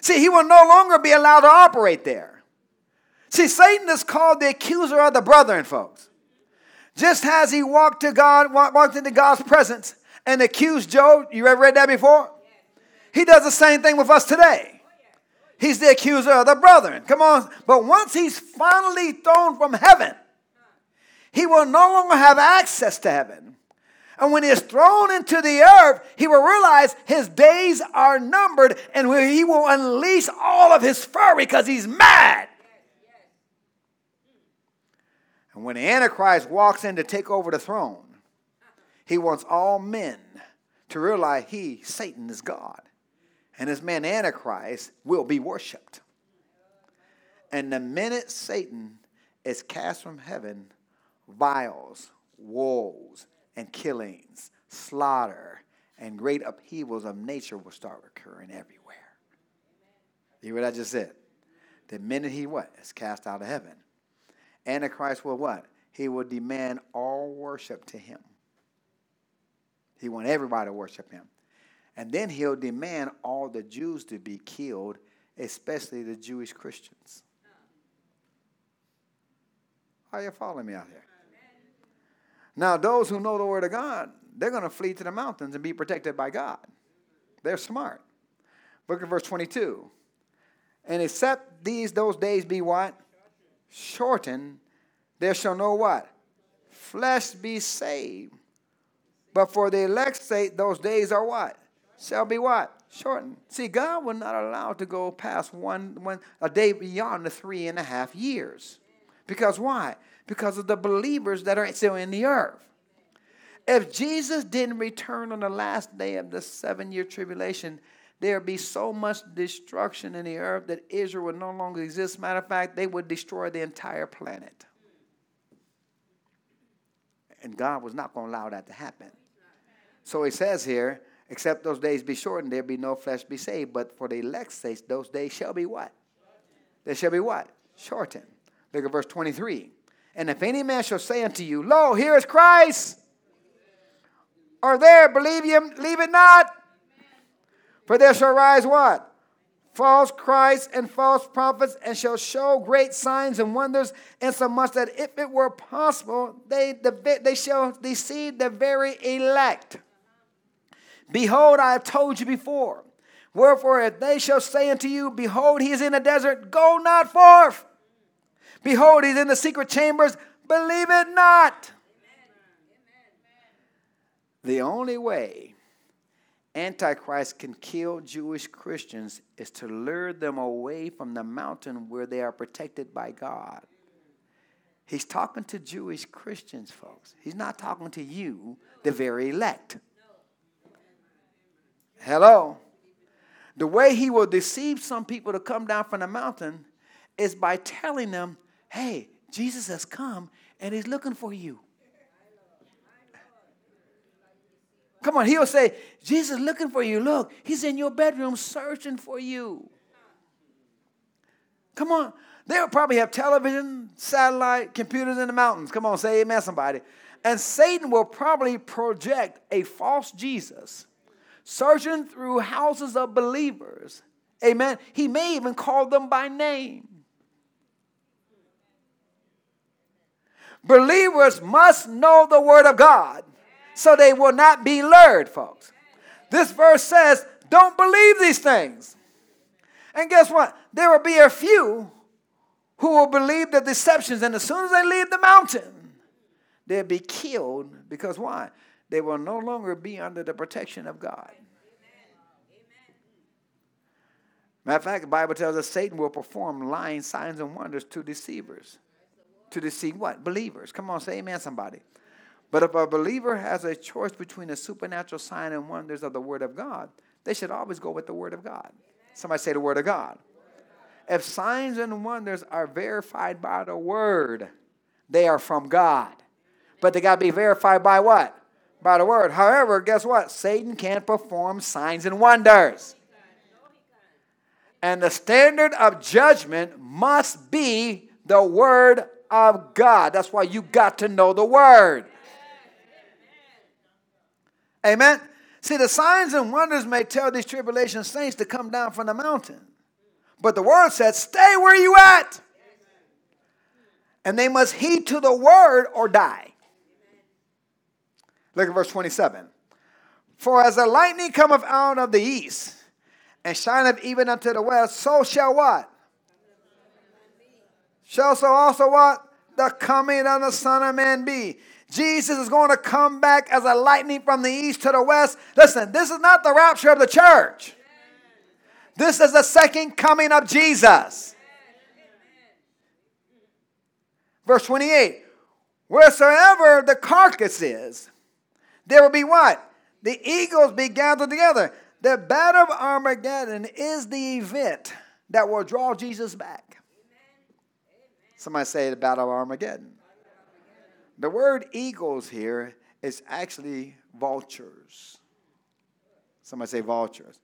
See, he will no longer be allowed to operate there. See, Satan is called the accuser of the brethren, folks. Just as he walked to God, walked into God's presence and accused Job, you ever read that before? He does the same thing with us today. He's the accuser of the brethren. Come on. But once he's finally thrown from heaven, he will no longer have access to heaven. And when he is thrown into the earth, he will realize his days are numbered and he will unleash all of his fury because he's mad. And when Antichrist walks in to take over the throne, he wants all men to realize he, Satan, is God. And his man Antichrist will be worshiped. And the minute Satan is cast from heaven, vials, woes, and killings, slaughter, and great upheavals of nature will start occurring everywhere. You hear what I just said? The minute he what? Is cast out of heaven. Antichrist will what? He will demand all worship to him. He want everybody to worship him. And then he'll demand all the Jews to be killed, especially the Jewish Christians. Are you following me out here? Now, those who know the Word of God, they're going to flee to the mountains and be protected by God. They're smart. Look at verse 22. And except these, those days be what? Shortened, there shall no what? Flesh be saved. But for the elect's sake, those days are what? Shall be what? Shortened. See, God will not allow to go past one, one a day beyond the three and a half years. Because why? because of the believers that are still in the earth. If Jesus didn't return on the last day of the seven year tribulation, there be so much destruction in the earth that Israel would no longer exist. Matter of fact, they would destroy the entire planet. And God was not going to allow that to happen. So he says here, except those days be shortened, there be no flesh be saved. But for the elect's sake, those days shall be what? They shall be what? Shortened. Look at verse 23. And if any man shall say unto you, Lo, here is Christ, or there, believe him, leave it not. For there shall rise what? False Christ and false prophets, and shall show great signs and wonders, insomuch that if it were possible, they, they shall deceive the very elect. Behold, I have told you before. Wherefore, if they shall say unto you, Behold, he is in the desert, go not forth. Behold, he's in the secret chambers. Believe it not. The only way Antichrist can kill Jewish Christians is to lure them away from the mountain where they are protected by God. He's talking to Jewish Christians, folks. He's not talking to you, the very elect. Hello. The way he will deceive some people to come down from the mountain is by telling them hey, Jesus has come and he's looking for you. Come on, he'll say, Jesus looking for you. Look, he's in your bedroom searching for you. Come on. They'll probably have television, satellite, computers in the mountains. Come on, say amen, somebody. And Satan will probably project a false Jesus searching through houses of believers. Amen. He may even call them by name. Believers must know the Word of God so they will not be lured, folks. This verse says, don't believe these things. And guess what? There will be a few who will believe the deceptions, and as soon as they leave the mountain, they'll be killed because why? They will no longer be under the protection of God. Matter of fact, the Bible tells us Satan will perform lying signs and wonders to deceivers to deceive what? Believers. Come on, say amen, somebody. But if a believer has a choice between a supernatural sign and wonders of the Word of God, they should always go with the Word of God. Somebody say the Word of God. If signs and wonders are verified by the Word, they are from God. But they got to be verified by what? By the Word. However, guess what? Satan can't perform signs and wonders. And the standard of judgment must be the Word of God. That's why you got to know the Word. Amen. See, the signs and wonders may tell these tribulation saints to come down from the mountain. But the word says, stay where you at. And they must heed to the word or die. Look at verse 27. For as the lightning cometh out of the east and shineth even unto the west, so shall what? Shall so also what? The coming of the Son of Man be. Jesus is going to come back as a lightning from the east to the west. Listen, this is not the rapture of the church. This is the second coming of Jesus. Verse 28 Wheresoever the carcass is, there will be what? The eagles be gathered together. The battle of Armageddon is the event that will draw Jesus back. Somebody say the battle of Armageddon. The word eagles here is actually vultures. Somebody say vultures.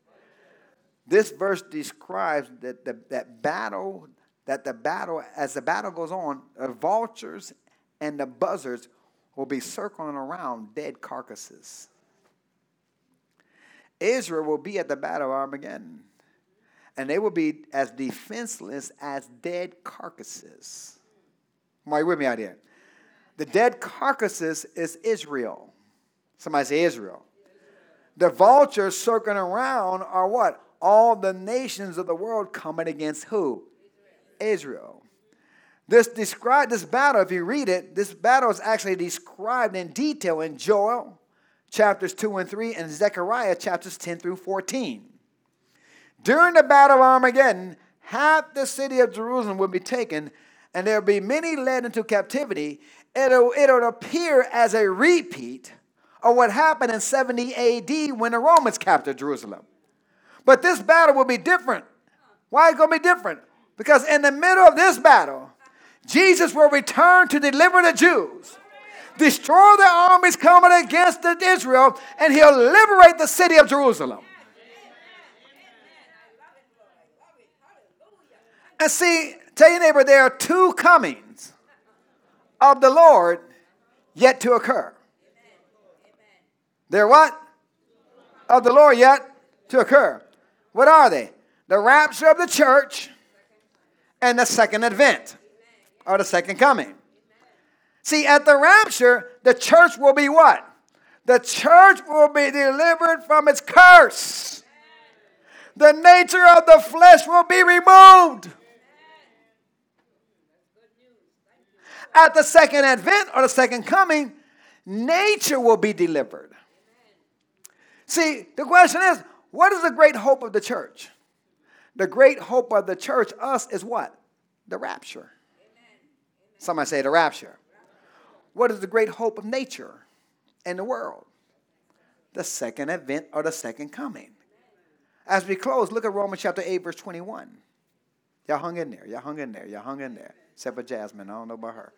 This verse describes that the, that battle, that the battle, as the battle goes on, the vultures and the buzzards will be circling around dead carcasses. Israel will be at the battle of Armageddon, and they will be as defenseless as dead carcasses. Am I with me out here? The dead carcasses is Israel. Somebody say Israel. The vultures circling around are what? All the nations of the world coming against who? Israel. This describe this battle, if you read it, this battle is actually described in detail in Joel chapters 2 and 3 and Zechariah chapters 10 through 14. During the battle of Armageddon, half the city of Jerusalem will be taken, and there will be many led into captivity, it'll, it'll appear as a repeat of what happened in 70 AD when the Romans captured Jerusalem. But this battle will be different. Why is it going to be different? Because in the middle of this battle, Jesus will return to deliver the Jews, destroy the armies coming against Israel, and he'll liberate the city of Jerusalem. And see, tell your neighbor, there are two comings of the Lord yet to occur. They're what? Of the Lord yet to occur. What are they? The rapture of the church and the second advent or the second coming. See, at the rapture, the church will be what? The church will be delivered from its curse. The nature of the flesh will be removed. At the second advent or the second coming, nature will be delivered. See, the question is what is the great hope of the church? The great hope of the church, us, is what? The rapture. Somebody say the rapture. What is the great hope of nature and the world? The second advent or the second coming. As we close, look at Romans chapter 8, verse 21. Y'all hung in there. Y'all hung in there. Y'all hung in there. Except for Jasmine. I don't know about her.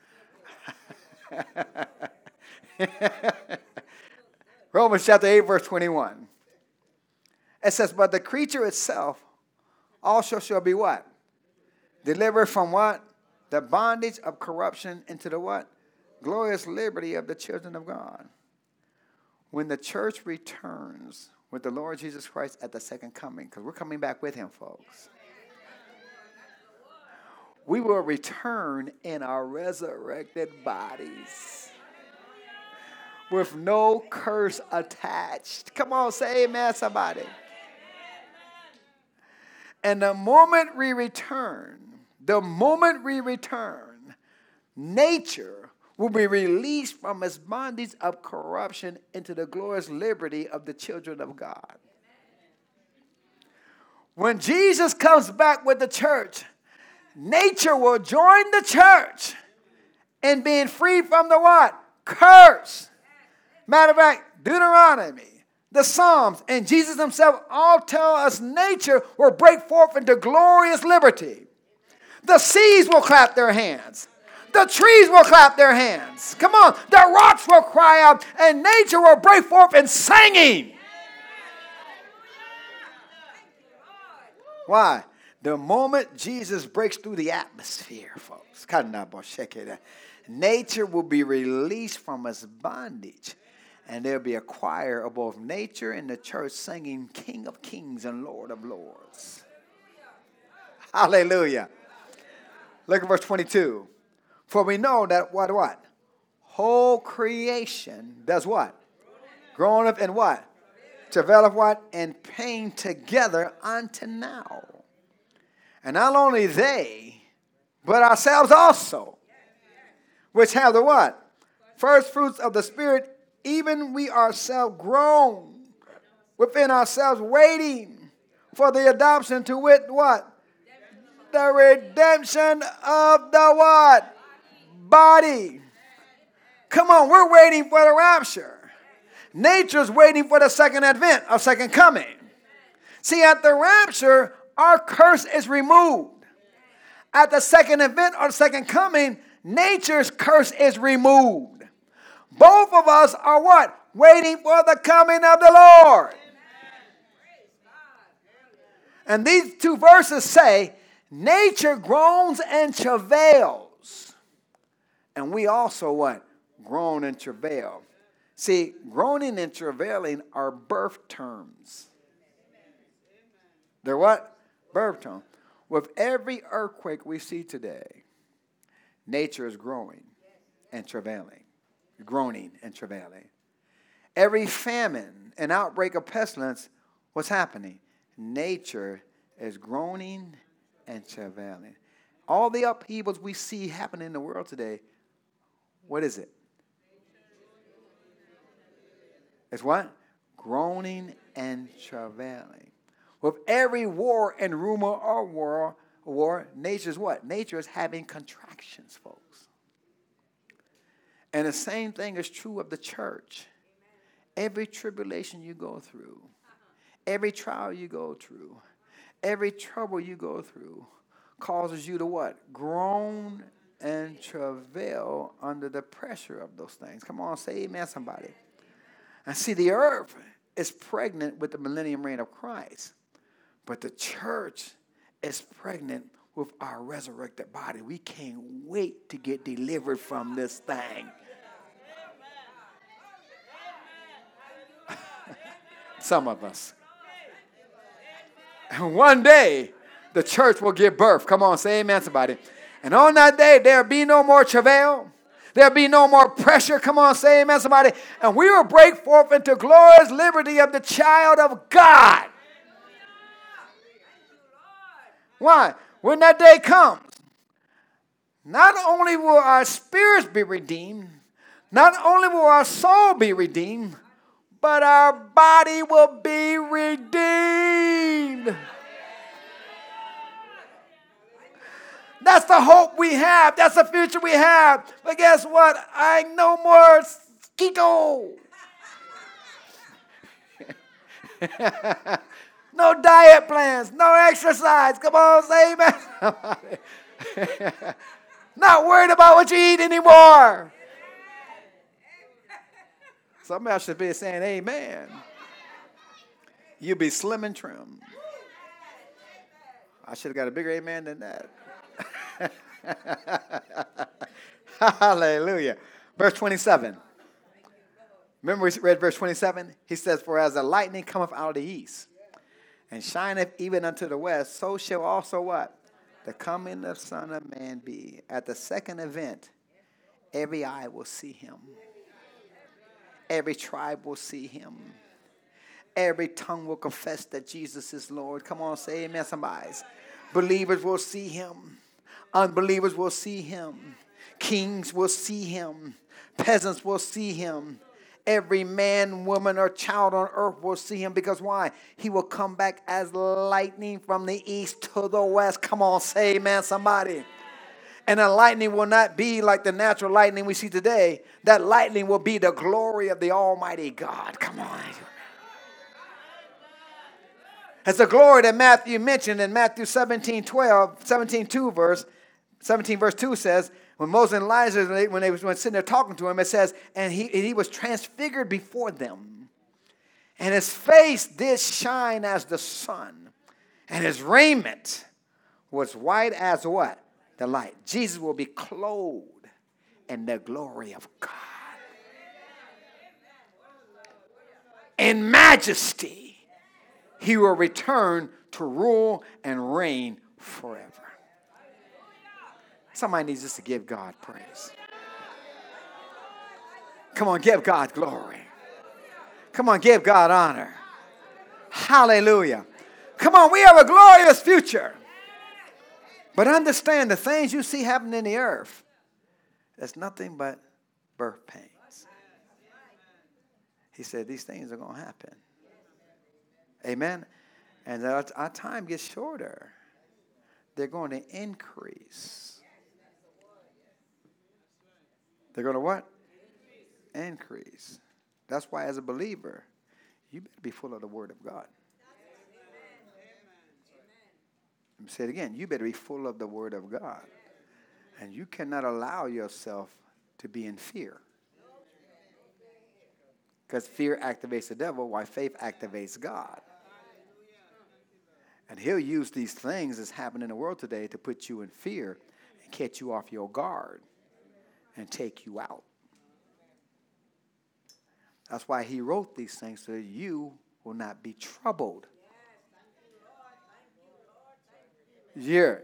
Romans chapter 8, verse 21. It says, But the creature itself also shall be what? Delivered from what? The bondage of corruption into the what? Glorious liberty of the children of God. When the church returns with the Lord Jesus Christ at the second coming, because we're coming back with him, folks we will return in our resurrected bodies with no curse attached. Come on, say amen, somebody. And the moment we return, the moment we return, nature will be released from its bondage of corruption into the glorious liberty of the children of God. When Jesus comes back with the church, nature will join the church in being free from the what? Curse. Matter of fact, Deuteronomy, the Psalms, and Jesus himself all tell us nature will break forth into glorious liberty. The seas will clap their hands. The trees will clap their hands. Come on. The rocks will cry out, and nature will break forth in singing. Why? The moment Jesus breaks through the atmosphere, folks, nature will be released from its bondage. And there'll be a choir of both nature and the church singing King of Kings and Lord of Lords. Hallelujah. Look at verse 22. For we know that what what? Whole creation does what? Growing up in what? Develop what? And pain together unto now. And not only they, but ourselves also, which have the what? First fruits of the Spirit, even we ourselves groan within ourselves, waiting for the adoption to wit what? The redemption of the what? Body. Come on, we're waiting for the rapture. Nature's waiting for the second advent or second coming. See, at the rapture, our curse is removed. At the second advent or the second coming, nature's curse is removed. Both of us are what? Waiting for the coming of the Lord. And these two verses say, nature groans and travails. And we also what? Groan and travail. See, groaning and travailing are birth terms. They're what? With every earthquake we see today, nature is growing and travailing, groaning and travailing. Every famine and outbreak of pestilence, what's happening? Nature is groaning and travailing. All the upheavals we see happening in the world today, what is it? It's what? Groaning and travailing. With every war and rumor of war, war, nature's what? Nature is having contractions, folks. And the same thing is true of the church. Every tribulation you go through, every trial you go through, every trouble you go through causes you to what? Groan and travail under the pressure of those things. Come on, say amen, somebody. And see, the earth is pregnant with the millennium reign of Christ. But the church is pregnant with our resurrected body. We can't wait to get delivered from this thing. Some of us. And one day, the church will give birth. Come on, say amen, somebody. And on that day, there'll be no more travail. There'll be no more pressure. Come on, say amen, somebody. And we will break forth into glorious liberty of the child of God. Why? When that day comes, not only will our spirits be redeemed, not only will our soul be redeemed, but our body will be redeemed. That's the hope we have. That's the future we have. But guess what? I no more skeeto. No diet plans, no exercise. Come on, say amen. Not worried about what you eat anymore. Somebody should be saying amen. You'll be slim and trim. I should have got a bigger amen than that. Hallelujah. Verse 27. Remember we read verse 27? He says, For as the lightning cometh out of the east and shineth even unto the west, so shall also what? The coming of Son of Man be. At the second advent, every eye will see him. Every tribe will see him. Every tongue will confess that Jesus is Lord. Come on, say amen, somebody. Believers will see him. Unbelievers will see him. Kings will see him. Peasants will see him every man, woman, or child on earth will see him because why? He will come back as lightning from the east to the west. Come on, say amen, somebody. And the lightning will not be like the natural lightning we see today. That lightning will be the glory of the Almighty God. Come on. It's the glory that Matthew mentioned in Matthew 17, 12, 17, 2 verse, 17 verse 2 says, when Moses and Elijah, when they, when they was when sitting there talking to him, it says, and he, and he was transfigured before them. And his face did shine as the sun, and his raiment was white as what? The light. Jesus will be clothed in the glory of God. In majesty, he will return to rule and reign forever. Somebody needs us to give God praise. Come on, give God glory. Come on, give God honor. Hallelujah. Come on, we have a glorious future. But understand the things you see happening in the earth, that's nothing but birth pains. He said these things are going to happen. Amen. And our, our time gets shorter. They're going to increase. They're going to what? Increase. That's why, as a believer, you better be full of the Word of God. Let me say it again. You better be full of the Word of God. And you cannot allow yourself to be in fear. Because fear activates the devil, while faith activates God. And he'll use these things that's happening in the world today to put you in fear and catch you off your guard and take you out. That's why he wrote these things so that you will not be troubled. Yeah.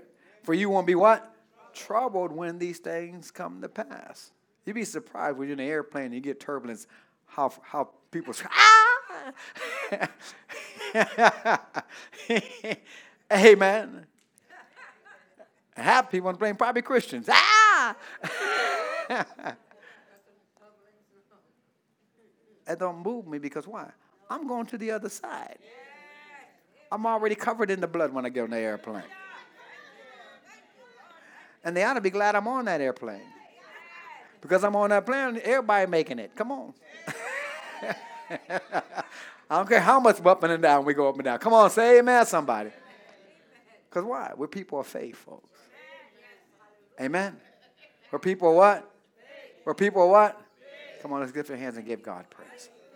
For you won't be what? Troubled when these things come to pass. You'd be surprised when you're in an airplane and you get turbulence, how, how people say, ah! Amen. Half people on the plane probably Christians. Ah! that don't move me because why? I'm going to the other side. I'm already covered in the blood when I get on the airplane. And they ought to be glad I'm on that airplane. Because I'm on that plane, everybody making it. Come on. I don't care how much up and down we go up and down. Come on, say amen, somebody. Because why? We're people of faith, folks. Amen. We're people of what? We're people of what? Come on, let's lift your hands and give God praise.